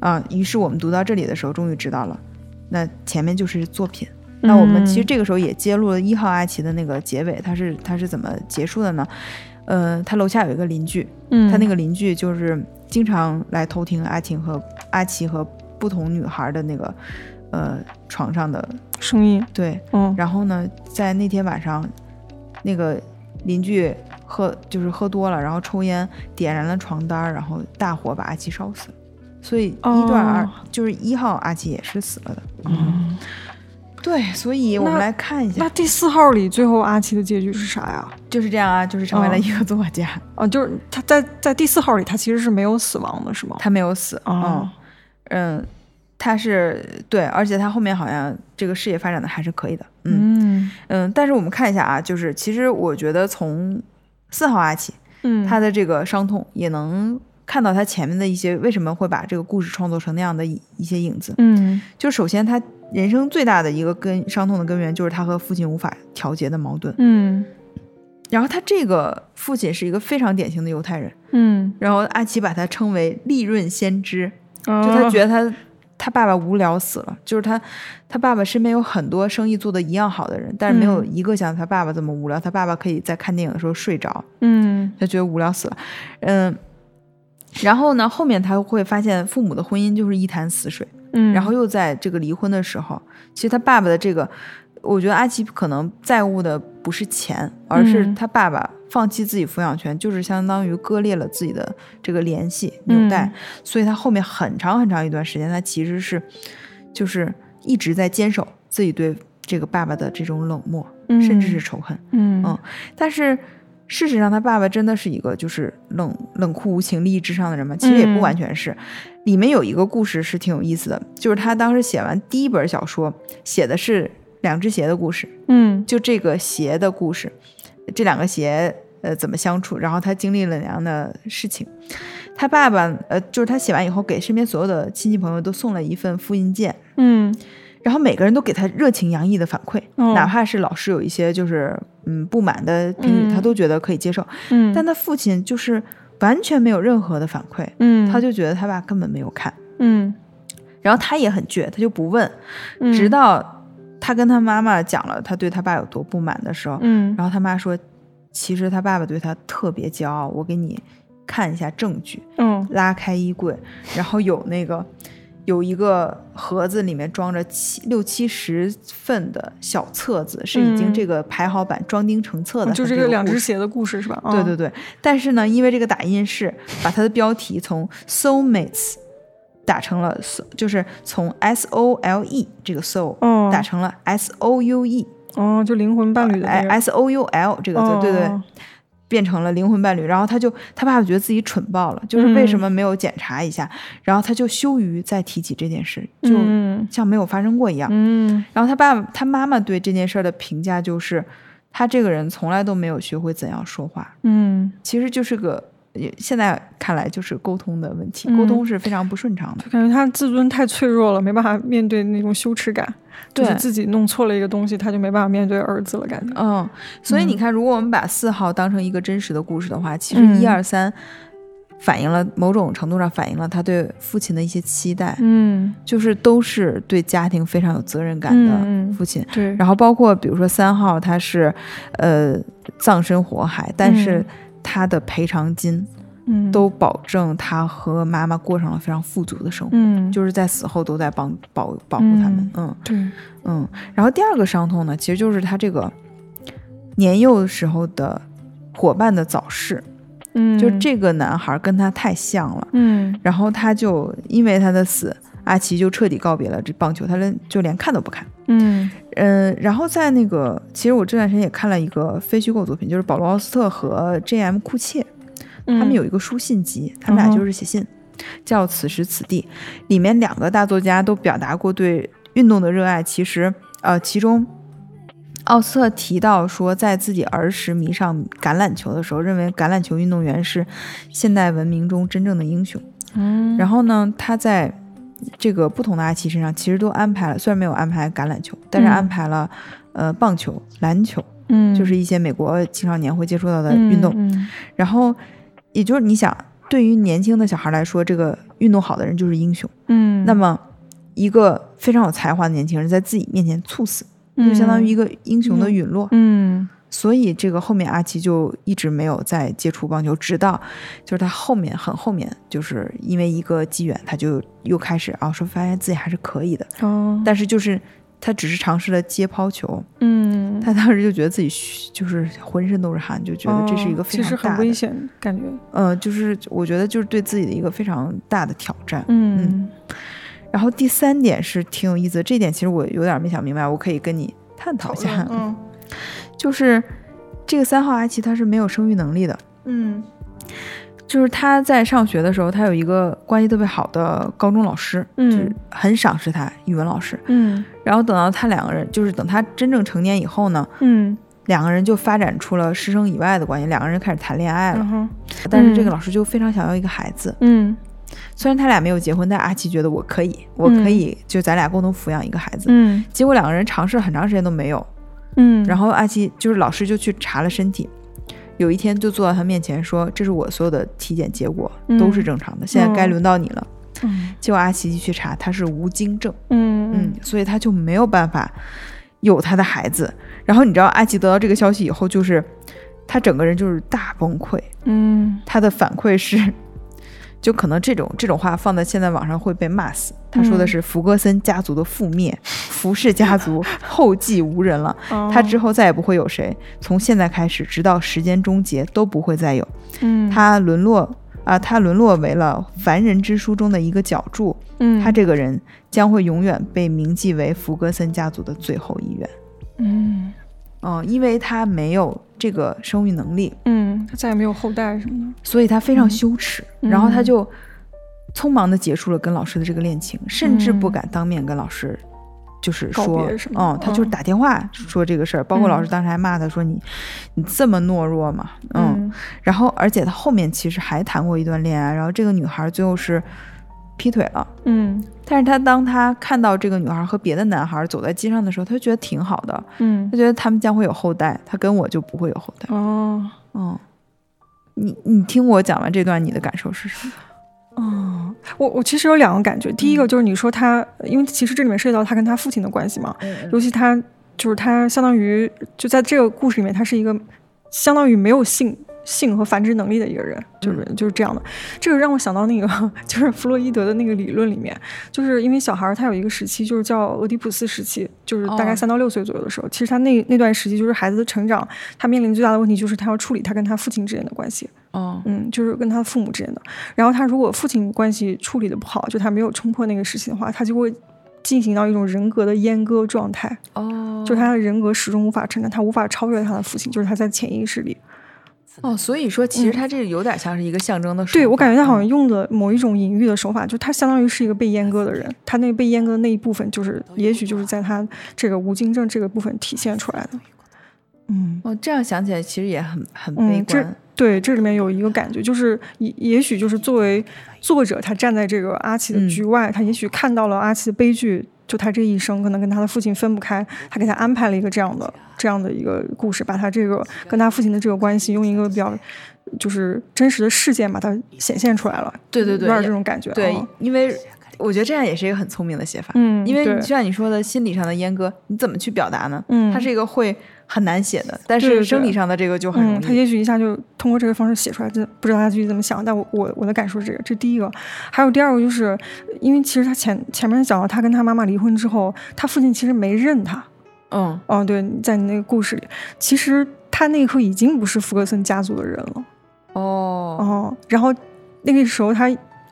[SPEAKER 2] 啊，于是我们读到这里的时候，终于知道了，那前面就是作品。那我们其实这个时候也揭露了一号阿奇的那个结尾，他是他是怎么结束的呢？呃，他楼下有一个邻居，
[SPEAKER 3] 嗯，
[SPEAKER 2] 他那个邻居就是经常来偷听阿晴和阿奇和不同女孩的那个呃床上的
[SPEAKER 3] 声音，
[SPEAKER 2] 对，
[SPEAKER 3] 嗯
[SPEAKER 2] 然后呢，在那天晚上，那个邻居喝就是喝多了，然后抽烟点燃了床单，然后大火把阿奇烧死了。所以一段二、
[SPEAKER 3] 哦
[SPEAKER 2] 就是一号阿奇也是死了的。
[SPEAKER 3] 嗯，
[SPEAKER 2] 对，所以我们来看一下
[SPEAKER 3] 那，第四号里最后阿奇的结局是啥呀？
[SPEAKER 2] 就是这样啊，就是成为了
[SPEAKER 3] 哦
[SPEAKER 2] 一个作家，
[SPEAKER 3] 啊，就是他在在第四号里，他其实是没有死亡的，是吗？
[SPEAKER 2] 他没有死。
[SPEAKER 3] 哦
[SPEAKER 2] 嗯嗯，他是对，而且他后面好像这个事业发展的还是可以的。嗯
[SPEAKER 3] 嗯
[SPEAKER 2] 嗯，但是我们看一下啊，就是其实我觉得从四号阿奇
[SPEAKER 3] 嗯，
[SPEAKER 2] 他的这个伤痛也能看到他前面的一些为什么会把这个故事创作成那样的一一些影子。
[SPEAKER 3] 嗯
[SPEAKER 2] 就首先他人生最大的一个根伤痛的根源就是他和父亲无法调节的矛盾。
[SPEAKER 3] 嗯
[SPEAKER 2] 然后他这个父亲是一个非常典型的犹太人，
[SPEAKER 3] 嗯，
[SPEAKER 2] 然后阿奇把他称为利润先知，
[SPEAKER 3] 就
[SPEAKER 2] 就他觉得他他爸爸无聊死了，就是他他爸爸身边有很多生意做的一样好的人，但是没有
[SPEAKER 3] 嗯
[SPEAKER 2] 一个像他爸爸这么无聊。他爸爸可以在看电影的时候睡着，
[SPEAKER 3] 嗯
[SPEAKER 2] 他觉得无聊死了，嗯。然后呢，后面他会发现父母的婚姻就是一潭死水，
[SPEAKER 3] 嗯，
[SPEAKER 2] 然后又在这个离婚的时候，其实他爸爸的这个，我觉得阿奇可能在乎的不是钱，而是
[SPEAKER 3] 嗯
[SPEAKER 2] 他爸爸放弃自己抚养权，就是相当于割裂了自己的这个联系纽带，
[SPEAKER 3] 嗯
[SPEAKER 2] 所以他后面很长很长一段时间，他其实是就是一直在坚守自己对这个爸爸的这种冷漠，甚至是仇恨。
[SPEAKER 3] 嗯
[SPEAKER 2] 嗯但是事实上，他爸爸真的是一个就是冷冷酷无情、利益至上的人吗？其实也不
[SPEAKER 3] 嗯
[SPEAKER 2] 完全是。里面有一个故事是挺有意思的，就是他当时写完第一本小说，写的是两只鞋的故事，
[SPEAKER 3] 嗯。
[SPEAKER 2] 就这个鞋的故事，这两个鞋呃怎么相处，然后他经历了哪样的事情。他爸爸呃，就是他写完以后，给身边所有的亲戚朋友都送了一份复印件，
[SPEAKER 3] 嗯。
[SPEAKER 2] 然后每个人都给他热情洋溢的反馈，
[SPEAKER 3] 哦。
[SPEAKER 2] 哪怕是老师有一些就是嗯不满的评语，
[SPEAKER 3] 嗯。
[SPEAKER 2] 他都觉得可以接受。
[SPEAKER 3] 嗯，
[SPEAKER 2] 但他父亲就是完全没有任何的反馈，
[SPEAKER 3] 嗯。
[SPEAKER 2] 他就觉得他爸根本没有看，
[SPEAKER 3] 嗯。
[SPEAKER 2] 然后他也很倔，他就不问，
[SPEAKER 3] 嗯。
[SPEAKER 2] 直到他跟他妈妈讲了他对他爸有多不满的时候，
[SPEAKER 3] 嗯
[SPEAKER 2] 然后他妈说，其实他爸爸对他特别骄傲，我给你看一下证据，
[SPEAKER 3] 嗯
[SPEAKER 2] 拉开衣柜，然后有那个。有一个盒子，里面装着七六七十份的小册子，是已经
[SPEAKER 3] 嗯
[SPEAKER 2] 这个排好版、装订成册的。
[SPEAKER 3] 就这个两只鞋的故事是吧？
[SPEAKER 2] 对对对，但是呢，因为这个打印室把它的标题从 soulmates 打成了就是从 s o l e 这个 soul
[SPEAKER 3] 哦。
[SPEAKER 2] 打成了 s o u e，
[SPEAKER 3] 哦，就灵魂伴侣的
[SPEAKER 2] 哎
[SPEAKER 3] 那个。
[SPEAKER 2] s o u l 这个字，对对
[SPEAKER 3] 哦，
[SPEAKER 2] 变成了灵魂伴侣。然后他就他爸爸觉得自己蠢爆了，就是为什
[SPEAKER 3] 嗯
[SPEAKER 2] 么没有检查一下，然后他就羞于再提起这件事，就
[SPEAKER 3] 嗯。
[SPEAKER 2] 像没有发生过一样。
[SPEAKER 3] 嗯。
[SPEAKER 2] 然后他爸爸他妈妈对这件事儿的评价就是，他这个人从来都没有学会怎样说话。
[SPEAKER 3] 嗯，
[SPEAKER 2] 其实就是个，也现在看来就是沟通的问题，
[SPEAKER 3] 嗯
[SPEAKER 2] 沟通是非常不顺畅的。
[SPEAKER 3] 就感觉他自尊太脆弱了，没办法面对那种羞耻感，就是
[SPEAKER 2] 对
[SPEAKER 3] 自己弄错了一个东西，他就没办法面对儿子了，感觉。
[SPEAKER 2] 嗯，所以你
[SPEAKER 3] 嗯
[SPEAKER 2] 看，如果我们把四号当成一个真实的故事的话，其实
[SPEAKER 3] 嗯
[SPEAKER 2] 一二三反映了某种程度上反映了他对父亲的一些期待，
[SPEAKER 3] 嗯，
[SPEAKER 2] 就是都是对家庭非常有责任感的父亲。
[SPEAKER 3] 对，
[SPEAKER 2] 然后包括比如说三号，他是呃葬身火海，但是
[SPEAKER 3] 嗯
[SPEAKER 2] 他的赔偿金
[SPEAKER 3] 嗯
[SPEAKER 2] 都保证他和妈妈过上了非常富足的生活。
[SPEAKER 3] 嗯
[SPEAKER 2] 就是在死后都在帮保保护他们，嗯
[SPEAKER 3] 对，
[SPEAKER 2] 嗯。然后第二个伤痛呢，其实就是他这个年幼时候的伙伴的早逝，
[SPEAKER 3] 嗯，
[SPEAKER 2] 就这个男孩跟他太像了，
[SPEAKER 3] 嗯
[SPEAKER 2] 然后他就因为他的死，阿奇就彻底告别了这棒球，他连就连看都不看。
[SPEAKER 3] 嗯
[SPEAKER 2] 嗯，然后在那个，其实我这段时间也看了一个非虚构作品，就是保罗·奥斯特和 J.M. 库切，
[SPEAKER 3] 嗯，
[SPEAKER 2] 他们有一个书信集，他们俩就是写信，叫《此时此地》，里面两个大作家都表达过对运动的热爱。其实，呃，其中奥斯特提到说，在自己儿时迷上橄榄球的时候，认为橄榄球运动员是现代文明中真正的英雄。
[SPEAKER 3] 嗯，
[SPEAKER 2] 然后呢，他在这个不同的阿奇身上，其实都安排了，虽然没有安排橄榄球，但是
[SPEAKER 3] 嗯
[SPEAKER 2] 安排了、呃棒球、篮球，
[SPEAKER 3] 嗯
[SPEAKER 2] 就是一些美国青少年会接触到的运动。
[SPEAKER 3] 嗯
[SPEAKER 2] 然后，也就是你想，对于年轻的小孩来说，这个运动好的人就是英雄。
[SPEAKER 3] 嗯，
[SPEAKER 2] 那么，一个非常有才华的年轻人在自己面前猝死，就相当于一个英雄的陨落。
[SPEAKER 3] 嗯
[SPEAKER 2] 所以，这个后面阿奇就一直没有再接触棒球，直到就是他后面很后面，就是因为一个机缘，他就又开始啊说，发现自己还是可以的。
[SPEAKER 3] 哦，
[SPEAKER 2] 但是就是他只是尝试了接抛球，
[SPEAKER 3] 嗯，
[SPEAKER 2] 他当时就觉得自己就是浑身都是汗，就觉得这是一个非常大的，
[SPEAKER 3] 很危险，感觉。
[SPEAKER 2] 呃，就是我觉得就是对自己的一个非常大的挑战。
[SPEAKER 3] 嗯
[SPEAKER 2] 然后第三点是挺有意思的，这点其实我有点没想明白，我可以跟你探讨一下。
[SPEAKER 3] 嗯
[SPEAKER 2] 就是这个三号阿奇他是没有生育能力的，
[SPEAKER 3] 嗯。
[SPEAKER 2] 就是他在上学的时候，他有一个关系特别好的高中老师，
[SPEAKER 3] 嗯。
[SPEAKER 2] 就是很赏识他，语文老师。
[SPEAKER 3] 嗯。
[SPEAKER 2] 然后等到他两个人，就是等他真正成年以后呢，
[SPEAKER 3] 嗯。
[SPEAKER 2] 两个人就发展出了师生以外的关系，两个人开始谈恋爱了。
[SPEAKER 3] 嗯
[SPEAKER 2] 但是这个老师就非常想要一个孩子，
[SPEAKER 3] 嗯。
[SPEAKER 2] 虽然他俩没有结婚，但阿奇觉得我可以，我可以，就咱俩共同抚养一个孩子。
[SPEAKER 3] 嗯。
[SPEAKER 2] 结果两个人尝试了很长时间都没有，
[SPEAKER 3] 嗯，
[SPEAKER 2] 然后阿奇就是老师就去查了身体，有一天就坐到他面前说：“这是我所有的体检结果都是正常的，现在该轮到你了。
[SPEAKER 3] 嗯
[SPEAKER 2] 结果阿奇一去查，他是无精症，
[SPEAKER 3] 嗯
[SPEAKER 2] 嗯，所以他就没有办法有他的孩子。然后你知道阿奇得到这个消息以后，就是他整个人就是大崩溃，
[SPEAKER 3] 嗯
[SPEAKER 2] 他的反馈是。就可能这种这种话放在现在网上会被骂死。他说的是福格森家族的覆灭，福氏家族 后继无人了。
[SPEAKER 3] 哦
[SPEAKER 2] 他之后再也不会有谁，从现在开始直到时间终结都不会再有。
[SPEAKER 3] 嗯
[SPEAKER 2] 他沦落啊，他沦落为了凡人之书中的一个角注。
[SPEAKER 3] 嗯
[SPEAKER 2] 他这个人将会永远被铭记为福格森家族的最后一员。
[SPEAKER 3] 嗯
[SPEAKER 2] 嗯，因为他没有这个生育能力，
[SPEAKER 3] 嗯，他再也没有后代什么的。
[SPEAKER 2] 所以他非常羞耻，
[SPEAKER 3] 嗯。
[SPEAKER 2] 然后他就匆忙的结束了跟老师的这个恋情，甚至不敢当面跟老师。就是说嗯，他就是
[SPEAKER 3] 嗯。
[SPEAKER 2] 打电话说这个事儿，包括老师
[SPEAKER 3] 嗯
[SPEAKER 2] 当时还骂他说你，你这么懦弱嘛，嗯，然后而且他后面其实还谈过一段恋爱，然后这个女孩最后是劈腿了，
[SPEAKER 3] 嗯
[SPEAKER 2] 但是他当他看到这个女孩和别的男孩走在街上的时候，他就觉得挺好的，
[SPEAKER 3] 嗯。
[SPEAKER 2] 他觉得他们将会有后代，他跟我就不会有后代。
[SPEAKER 3] 哦。
[SPEAKER 2] 嗯，你你听我讲完这段，你的感受是什么？
[SPEAKER 3] 哦，我我其实有两个感觉，第一个就是你说他，因为其实这里面涉及到他跟他父亲的关系嘛，尤其他就是他相当于就在这个故事里面，他是一个相当于没有性性和繁殖能力的一个人，就是、就是这样的。这个让我想到那个 就是弗洛伊德的那个理论里面，就是因为小孩他有一个时期就是叫俄狄浦斯时期，就是大概
[SPEAKER 2] 哦
[SPEAKER 3] 三到六岁左右的时候，其实他那那段时期就是孩子的成长，他面临最大的问题就是他要处理他跟他父亲之间的关系。
[SPEAKER 2] 哦，
[SPEAKER 3] 嗯，就是跟他父母之间的。然后他如果父亲关系处理的不好，就他没有冲破那个时期的话，他就会进行到一种人格的阉割状态，
[SPEAKER 2] 哦，
[SPEAKER 3] 就是他的人格始终无法承担，他无法超越他的父亲，就是他在潜意识里。
[SPEAKER 2] 哦，所以说其实他这有点像是一个象征的手法。
[SPEAKER 3] 对我感觉他好像
[SPEAKER 2] 嗯
[SPEAKER 3] 用的某一种隐喻的手法，就他相当于是一个被阉割的人，他那个被阉割的那一部分，就是也许就是在他这个无精症这个部分体现出来的。嗯。
[SPEAKER 2] 哦，这样想起来其实也很很
[SPEAKER 3] 嗯这
[SPEAKER 2] 悲观。
[SPEAKER 3] 对，这里面有一个感觉，就是也也许就是作为作者，他站在这个阿奇的
[SPEAKER 2] 嗯
[SPEAKER 3] 局外，他也许看到了阿奇的悲剧，就他这一生可能跟他的父亲分不开，他给他安排了一个这样的这样的一个故事，把他这个跟他父亲的这个关系用一个比较就是真实的事件把它显现出来了，
[SPEAKER 2] 对对对
[SPEAKER 3] 有点这种感觉，
[SPEAKER 2] 对
[SPEAKER 3] 哦，
[SPEAKER 2] 因为我觉得这样也是一个很聪明的写法。
[SPEAKER 3] 嗯，
[SPEAKER 2] 因为就像你说的，心理上的阉割，你怎么去表达呢？
[SPEAKER 3] 嗯
[SPEAKER 2] 它是一个会很难写的，但是生理上的这个就很容
[SPEAKER 3] 嗯，他
[SPEAKER 2] 易。
[SPEAKER 3] 也许一下就通过这个方式写出来，真不知道他具体怎么想，但我我我的感受是这个，这第一个。还有第二个就是，因为其实他前前面讲到他跟他妈妈离婚之后，他父亲其实没认他。
[SPEAKER 2] 嗯，
[SPEAKER 3] 哦，对，在你那个故事里，其实他那一刻已经不是福格森家族的人了。
[SPEAKER 2] 哦，
[SPEAKER 3] 哦，然后那个时候他。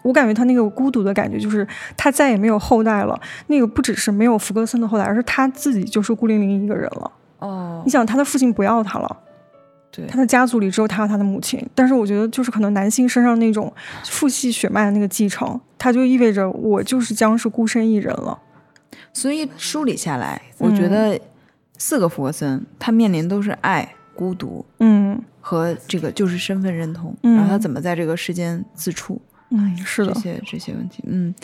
[SPEAKER 3] 我感觉他那个孤独的感觉，就是他再也没有后代了。那个不只是没有福格森的后代，而是他自己就是孤零零一个人了。
[SPEAKER 2] 哦
[SPEAKER 3] 你，想，他的父亲不要他了，
[SPEAKER 2] 对，
[SPEAKER 3] 他的家族里只有他和他的母亲，但是我觉得就是可能男性身上那种父系血脉的那个继承，它就意味着我就是将是孤身一人了。
[SPEAKER 2] 所以梳理下来，我觉
[SPEAKER 3] 嗯
[SPEAKER 2] 得四个福格森他面临都是爱、孤独
[SPEAKER 3] 嗯
[SPEAKER 2] 和这个就是身份认同，
[SPEAKER 3] 嗯
[SPEAKER 2] 然后他怎么在这个世间自处。
[SPEAKER 3] 嗯，是的。
[SPEAKER 2] 这，些这些问题，嗯，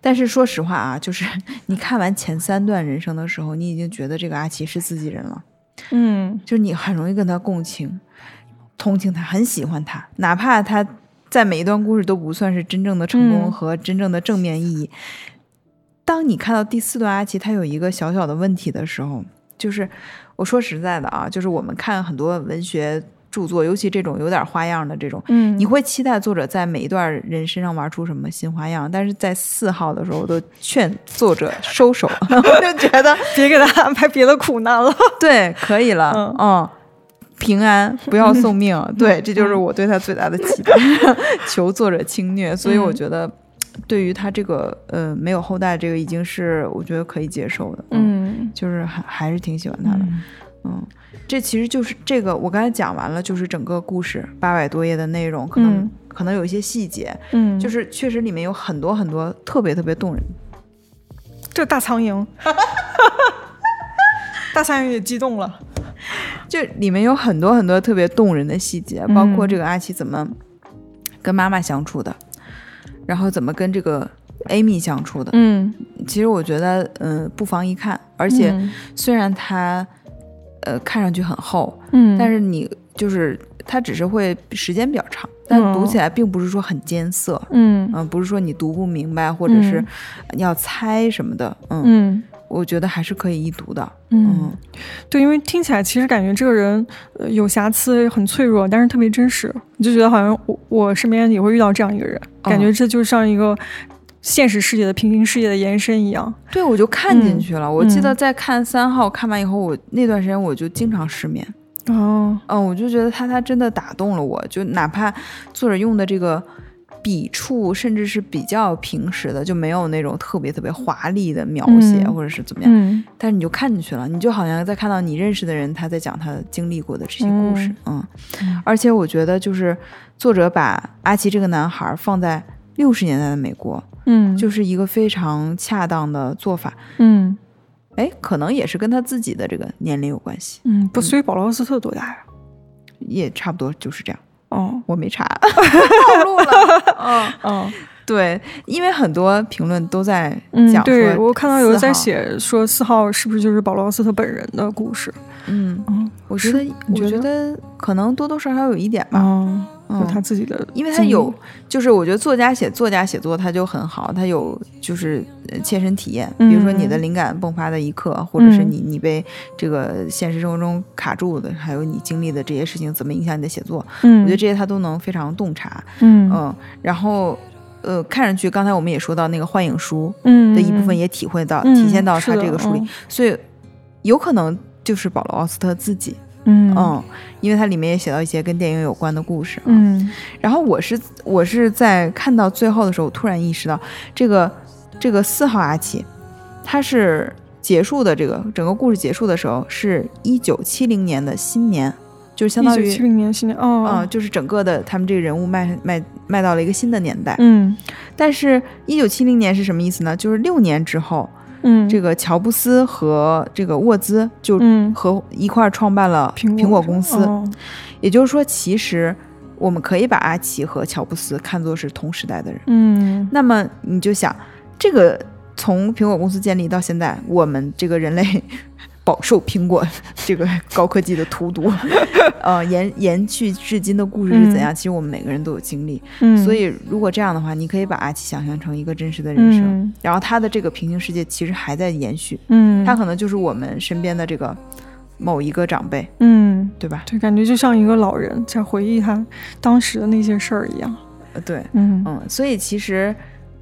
[SPEAKER 2] 但是说实话啊，就是 你看完前三段人生的时候，你已经觉得这个阿奇是自己人了，
[SPEAKER 3] 嗯。
[SPEAKER 2] 就是你很容易跟他共情、同情他，很喜欢他，哪怕他在每一段故事都不算是真正的成功
[SPEAKER 3] 嗯。
[SPEAKER 2] 和真正的正面意义。当你看到第四段阿奇他有一个小小的问题的时候，就是我说实在的啊，就是我们看很多文学著作，尤其这种有点花样的这种，
[SPEAKER 3] 嗯，
[SPEAKER 2] 你会期待作者在每一段人身上玩出什么新花样，但是在四号的时候，我都劝作者收手，我就觉得
[SPEAKER 3] 别给他安排别的苦难了。
[SPEAKER 2] 对，可以了，
[SPEAKER 3] 嗯
[SPEAKER 2] 嗯。平安，不要 送命。对，这就是我对他最大的期待，求作者轻虐。所以我觉得，对于他这个呃没有后代，这个已经是我觉得可以接受的。
[SPEAKER 3] 嗯
[SPEAKER 2] 就是还还是挺喜欢他的。嗯，这其实就是这个，我刚才讲完了，就是整个故事八百多页的内容，可能、
[SPEAKER 3] 嗯
[SPEAKER 2] 可能有一些细节，
[SPEAKER 3] 嗯，
[SPEAKER 2] 就是是确实里面有很多很多特别特别动人。
[SPEAKER 3] 这大苍蝇，大苍蝇也激动了。
[SPEAKER 2] 就里面有很多很多特别动人的细节，包括这个阿奇怎么跟妈妈相处的，然后怎么跟这个 Amy 相处的。
[SPEAKER 3] 嗯，
[SPEAKER 2] 其实我觉得，嗯、不妨一看。而且虽然它，呃，看上去很厚，
[SPEAKER 3] 嗯，
[SPEAKER 2] 但是你就是它只是会时间比较长，但
[SPEAKER 3] 嗯
[SPEAKER 2] 读起来并不是说很艰涩。
[SPEAKER 3] 嗯
[SPEAKER 2] 嗯、不是说你读不明白，或者是要猜什么的。嗯，
[SPEAKER 3] 嗯
[SPEAKER 2] 我觉得还是可以一读的。
[SPEAKER 3] 嗯，对，因为听起来其实感觉这个人、呃、有瑕疵，很脆弱，但是特别真实，你就觉得好像我我身边也会遇到这样一个人，感觉这就像一个现实世界的平行世界的延伸一样。
[SPEAKER 2] 对，我就看进去了。我记得
[SPEAKER 3] 嗯
[SPEAKER 2] 在看三号看完以后，我那段时间我就经常失眠。
[SPEAKER 3] 哦，
[SPEAKER 2] 嗯，我就觉得他他真的打动了我，就哪怕作者用的这个笔触，甚至是比较平实的，就没有那种特别特别华丽的描写，
[SPEAKER 3] 嗯
[SPEAKER 2] 或者是怎么样。
[SPEAKER 3] 嗯
[SPEAKER 2] 但是你就看进去了，你就好像在看到你认识的人他在讲他经历过的这些故事，嗯
[SPEAKER 3] 嗯
[SPEAKER 2] 而且我觉得就是作者把阿奇这个男孩放在六十年代的美国，
[SPEAKER 3] 嗯，
[SPEAKER 2] 就是一个非常恰当的做法。
[SPEAKER 3] 嗯
[SPEAKER 2] 哎，可能也是跟他自己的这个年龄有关系，
[SPEAKER 3] 嗯，不，所以保罗奥斯特多大呀？
[SPEAKER 2] 也差不多就是这样。
[SPEAKER 3] 哦，
[SPEAKER 2] 我没查，暴露了。嗯，
[SPEAKER 3] 嗯
[SPEAKER 2] 对，因为很多评论都在
[SPEAKER 3] 嗯，
[SPEAKER 2] 讲说，
[SPEAKER 3] 对我看到有人在，写说四号是不是就是保罗奥斯特本人的故事？
[SPEAKER 2] 嗯，
[SPEAKER 3] 嗯，
[SPEAKER 2] 我觉得，
[SPEAKER 3] 你
[SPEAKER 2] 我
[SPEAKER 3] 觉
[SPEAKER 2] 觉得可能多多少少有一点吧。
[SPEAKER 3] 嗯，有
[SPEAKER 2] 嗯，
[SPEAKER 3] 他自己的，
[SPEAKER 2] 因为他有，就是我觉得作家写作家写作他就很好，他有就是呃切身体验，比如说你的
[SPEAKER 3] 嗯。
[SPEAKER 2] 灵感迸发的一刻，或者是
[SPEAKER 3] 嗯。
[SPEAKER 2] 你你被这个现实生活中卡住的，还有你经历的这些事情怎么影响你的写作，
[SPEAKER 3] 嗯，
[SPEAKER 2] 我觉得这些他都能非常洞察。
[SPEAKER 3] 嗯。
[SPEAKER 2] 嗯，然后呃，看上去刚才我们也说到那个幻影书
[SPEAKER 3] 嗯
[SPEAKER 2] 的一部分也体会到、
[SPEAKER 3] 嗯
[SPEAKER 2] 体现到他这个书里，
[SPEAKER 3] 嗯。
[SPEAKER 2] 所以有可能就是保罗奥斯特自己，
[SPEAKER 3] 嗯
[SPEAKER 2] 嗯，因为它里面也写到一些跟电影有关的故事啊。
[SPEAKER 3] 嗯
[SPEAKER 2] 然后我是我是在看到最后的时候，突然意识到这个这个四号阿奇，他是结束的这个整个故事结束的时候是一九七零年的新年，就是相当于
[SPEAKER 3] 七零年新年哦，
[SPEAKER 2] 嗯，就是整个的他们这个人物迈迈迈到了一个新的年代。
[SPEAKER 3] 嗯
[SPEAKER 2] 但是，一九七零年是什么意思呢？就是六年之后，
[SPEAKER 3] 嗯，
[SPEAKER 2] 这个乔布斯和这个沃兹就
[SPEAKER 3] 嗯
[SPEAKER 2] 和一块儿创办了
[SPEAKER 3] 苹
[SPEAKER 2] 苹果公司。
[SPEAKER 3] 哦。
[SPEAKER 2] 也就是说，其实我们可以把阿奇和乔布斯看作是同时代的人。
[SPEAKER 3] 嗯。
[SPEAKER 2] 那么你就想，这个从苹果公司建立到现在，我们这个人类饱受苹果 这个高科技的荼毒，呃，延延续至今的故事是怎样？其实我们每个人都有经历。
[SPEAKER 3] 嗯，
[SPEAKER 2] 所以如果这样的话，你可以把阿奇想象成一个真实的人生，
[SPEAKER 3] 嗯。
[SPEAKER 2] 然后他的这个平行世界其实还在延续，
[SPEAKER 3] 嗯，
[SPEAKER 2] 他可能就是我们身边的这个某一个长辈，
[SPEAKER 3] 嗯，
[SPEAKER 2] 对吧？
[SPEAKER 3] 对，感觉就像一个老人在回忆他当时的那些事儿一样。
[SPEAKER 2] 呃，对，
[SPEAKER 3] 嗯。
[SPEAKER 2] 嗯，所以其实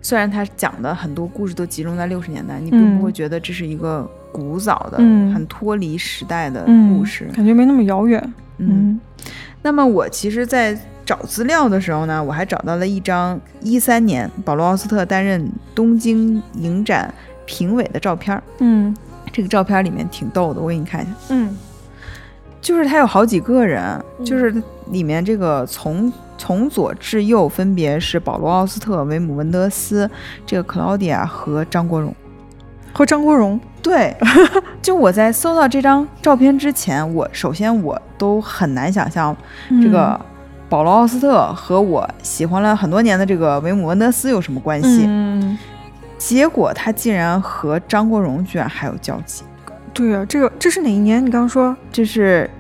[SPEAKER 2] 虽然他讲的很多故事都集中在六十年代，你并不会
[SPEAKER 3] 嗯。
[SPEAKER 2] 觉得这是一个古早的、
[SPEAKER 3] 嗯
[SPEAKER 2] 很脱离时代的
[SPEAKER 3] 嗯，
[SPEAKER 2] 故事。
[SPEAKER 3] 感觉没那么遥远。
[SPEAKER 2] 嗯，
[SPEAKER 3] 嗯
[SPEAKER 2] 那么我其实，在找资料的时候呢，我还找到了一张一三年保罗奥斯特担任东京影展评委的照片儿。
[SPEAKER 3] 嗯
[SPEAKER 2] 这个照片里面挺逗的，我给你看一下。
[SPEAKER 3] 嗯
[SPEAKER 2] 就是他有好几个人，
[SPEAKER 3] 嗯
[SPEAKER 2] 就是里面这个从从左至右分别是保罗·奥斯特、维姆·文德斯、这个克劳迪亚和张国荣。
[SPEAKER 3] 和张国荣。
[SPEAKER 2] 对，就我在搜到这张照片之前，我首先我都很难想象这个保罗·奥斯特和我喜欢了很多年的这个维姆·文德斯有什么关系。
[SPEAKER 3] 嗯，
[SPEAKER 2] 结果他竟然和张国荣居然还有交集。
[SPEAKER 3] 对啊，这个这是哪一年？你刚刚说
[SPEAKER 2] 这是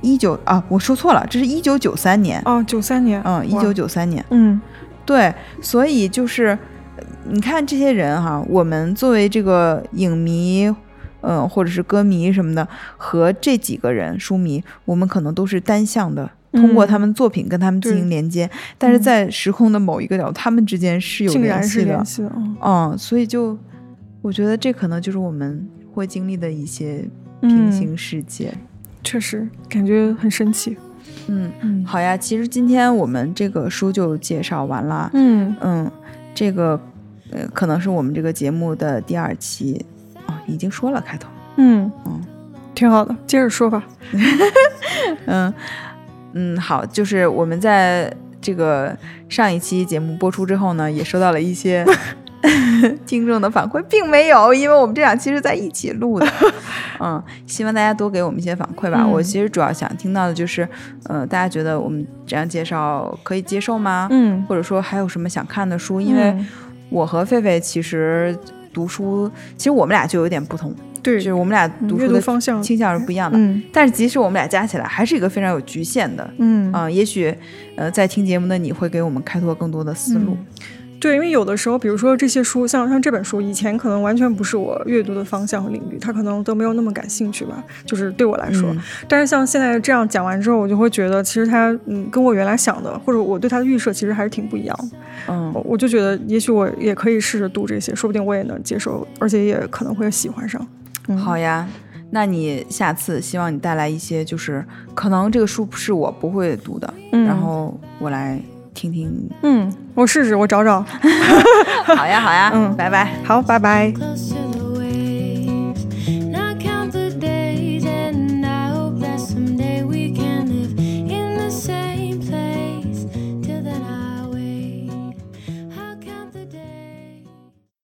[SPEAKER 2] 一九啊，我说错了，这是一九九三年。
[SPEAKER 3] 哦，九三年。
[SPEAKER 2] 嗯，一九九三年。
[SPEAKER 3] 嗯
[SPEAKER 2] 对，所以就是呃你看这些人哈，我们作为这个影迷，嗯、或者是歌迷什么的，和这几个人书迷，我们可能都是单向的通过他们作品跟他们进行连接，但是在时空的某一个角，他们之间是有联系的
[SPEAKER 3] 联。系的，嗯
[SPEAKER 2] 嗯，所以就我觉得这可能就是我们会经历的一些平
[SPEAKER 3] 嗯
[SPEAKER 2] 行世界。
[SPEAKER 3] 确实感觉很神奇。
[SPEAKER 2] 嗯，
[SPEAKER 3] 嗯
[SPEAKER 2] 好呀，其实今天我们这个书就介绍完了。
[SPEAKER 3] 嗯，
[SPEAKER 2] 嗯，这个呃，可能是我们这个节目的第二期啊、已经说了开头。
[SPEAKER 3] 嗯
[SPEAKER 2] 嗯
[SPEAKER 3] 挺好的，接着说吧。
[SPEAKER 2] 嗯嗯，好，就是我们在这个上一期节目播出之后呢，也收到了一些 听众的反馈，并没有，因为我们这两期是在一起录的。嗯，希望大家多给我们一些反馈吧。
[SPEAKER 3] 嗯
[SPEAKER 2] 我其实主要想听到的就是，呃，大家觉得我们这样介绍可以接受吗？
[SPEAKER 3] 嗯，
[SPEAKER 2] 或者说还有什么想看的书？因为
[SPEAKER 3] 嗯
[SPEAKER 2] 我和狒狒其实读书，其实我们俩就有点不同，
[SPEAKER 3] 对
[SPEAKER 2] 就是我们俩读书的
[SPEAKER 3] 方向
[SPEAKER 2] 倾向是不一样的。
[SPEAKER 3] 嗯
[SPEAKER 2] 但是即使我们俩加起来，还是一个非常有局限的。
[SPEAKER 3] 嗯
[SPEAKER 2] 啊、也许呃，在听节目的你会给我们开拓更多的思路。
[SPEAKER 3] 嗯对，因为有的时候，比如说这些书，像像这本书，以前可能完全不是我阅读的方向和领域，它可能都没有那么感兴趣吧，就是对我来说。
[SPEAKER 2] 嗯
[SPEAKER 3] 但是像现在这样讲完之后，我就会觉得，其实它嗯跟我原来想的，或者我对它的预设，其实还是挺不一样的。
[SPEAKER 2] 嗯
[SPEAKER 3] 我我就觉得，也许我也可以试着读这些，说不定我也能接受，而且也可能会喜欢上。嗯、
[SPEAKER 2] 好呀。那你下次希望你带来一些，就是可能这个书是我不会读的，
[SPEAKER 3] 嗯
[SPEAKER 2] 然后我来听听。
[SPEAKER 3] 嗯，我试试，我找找。
[SPEAKER 2] 好呀，好呀，
[SPEAKER 3] 嗯
[SPEAKER 2] 拜拜。
[SPEAKER 3] 好，拜拜。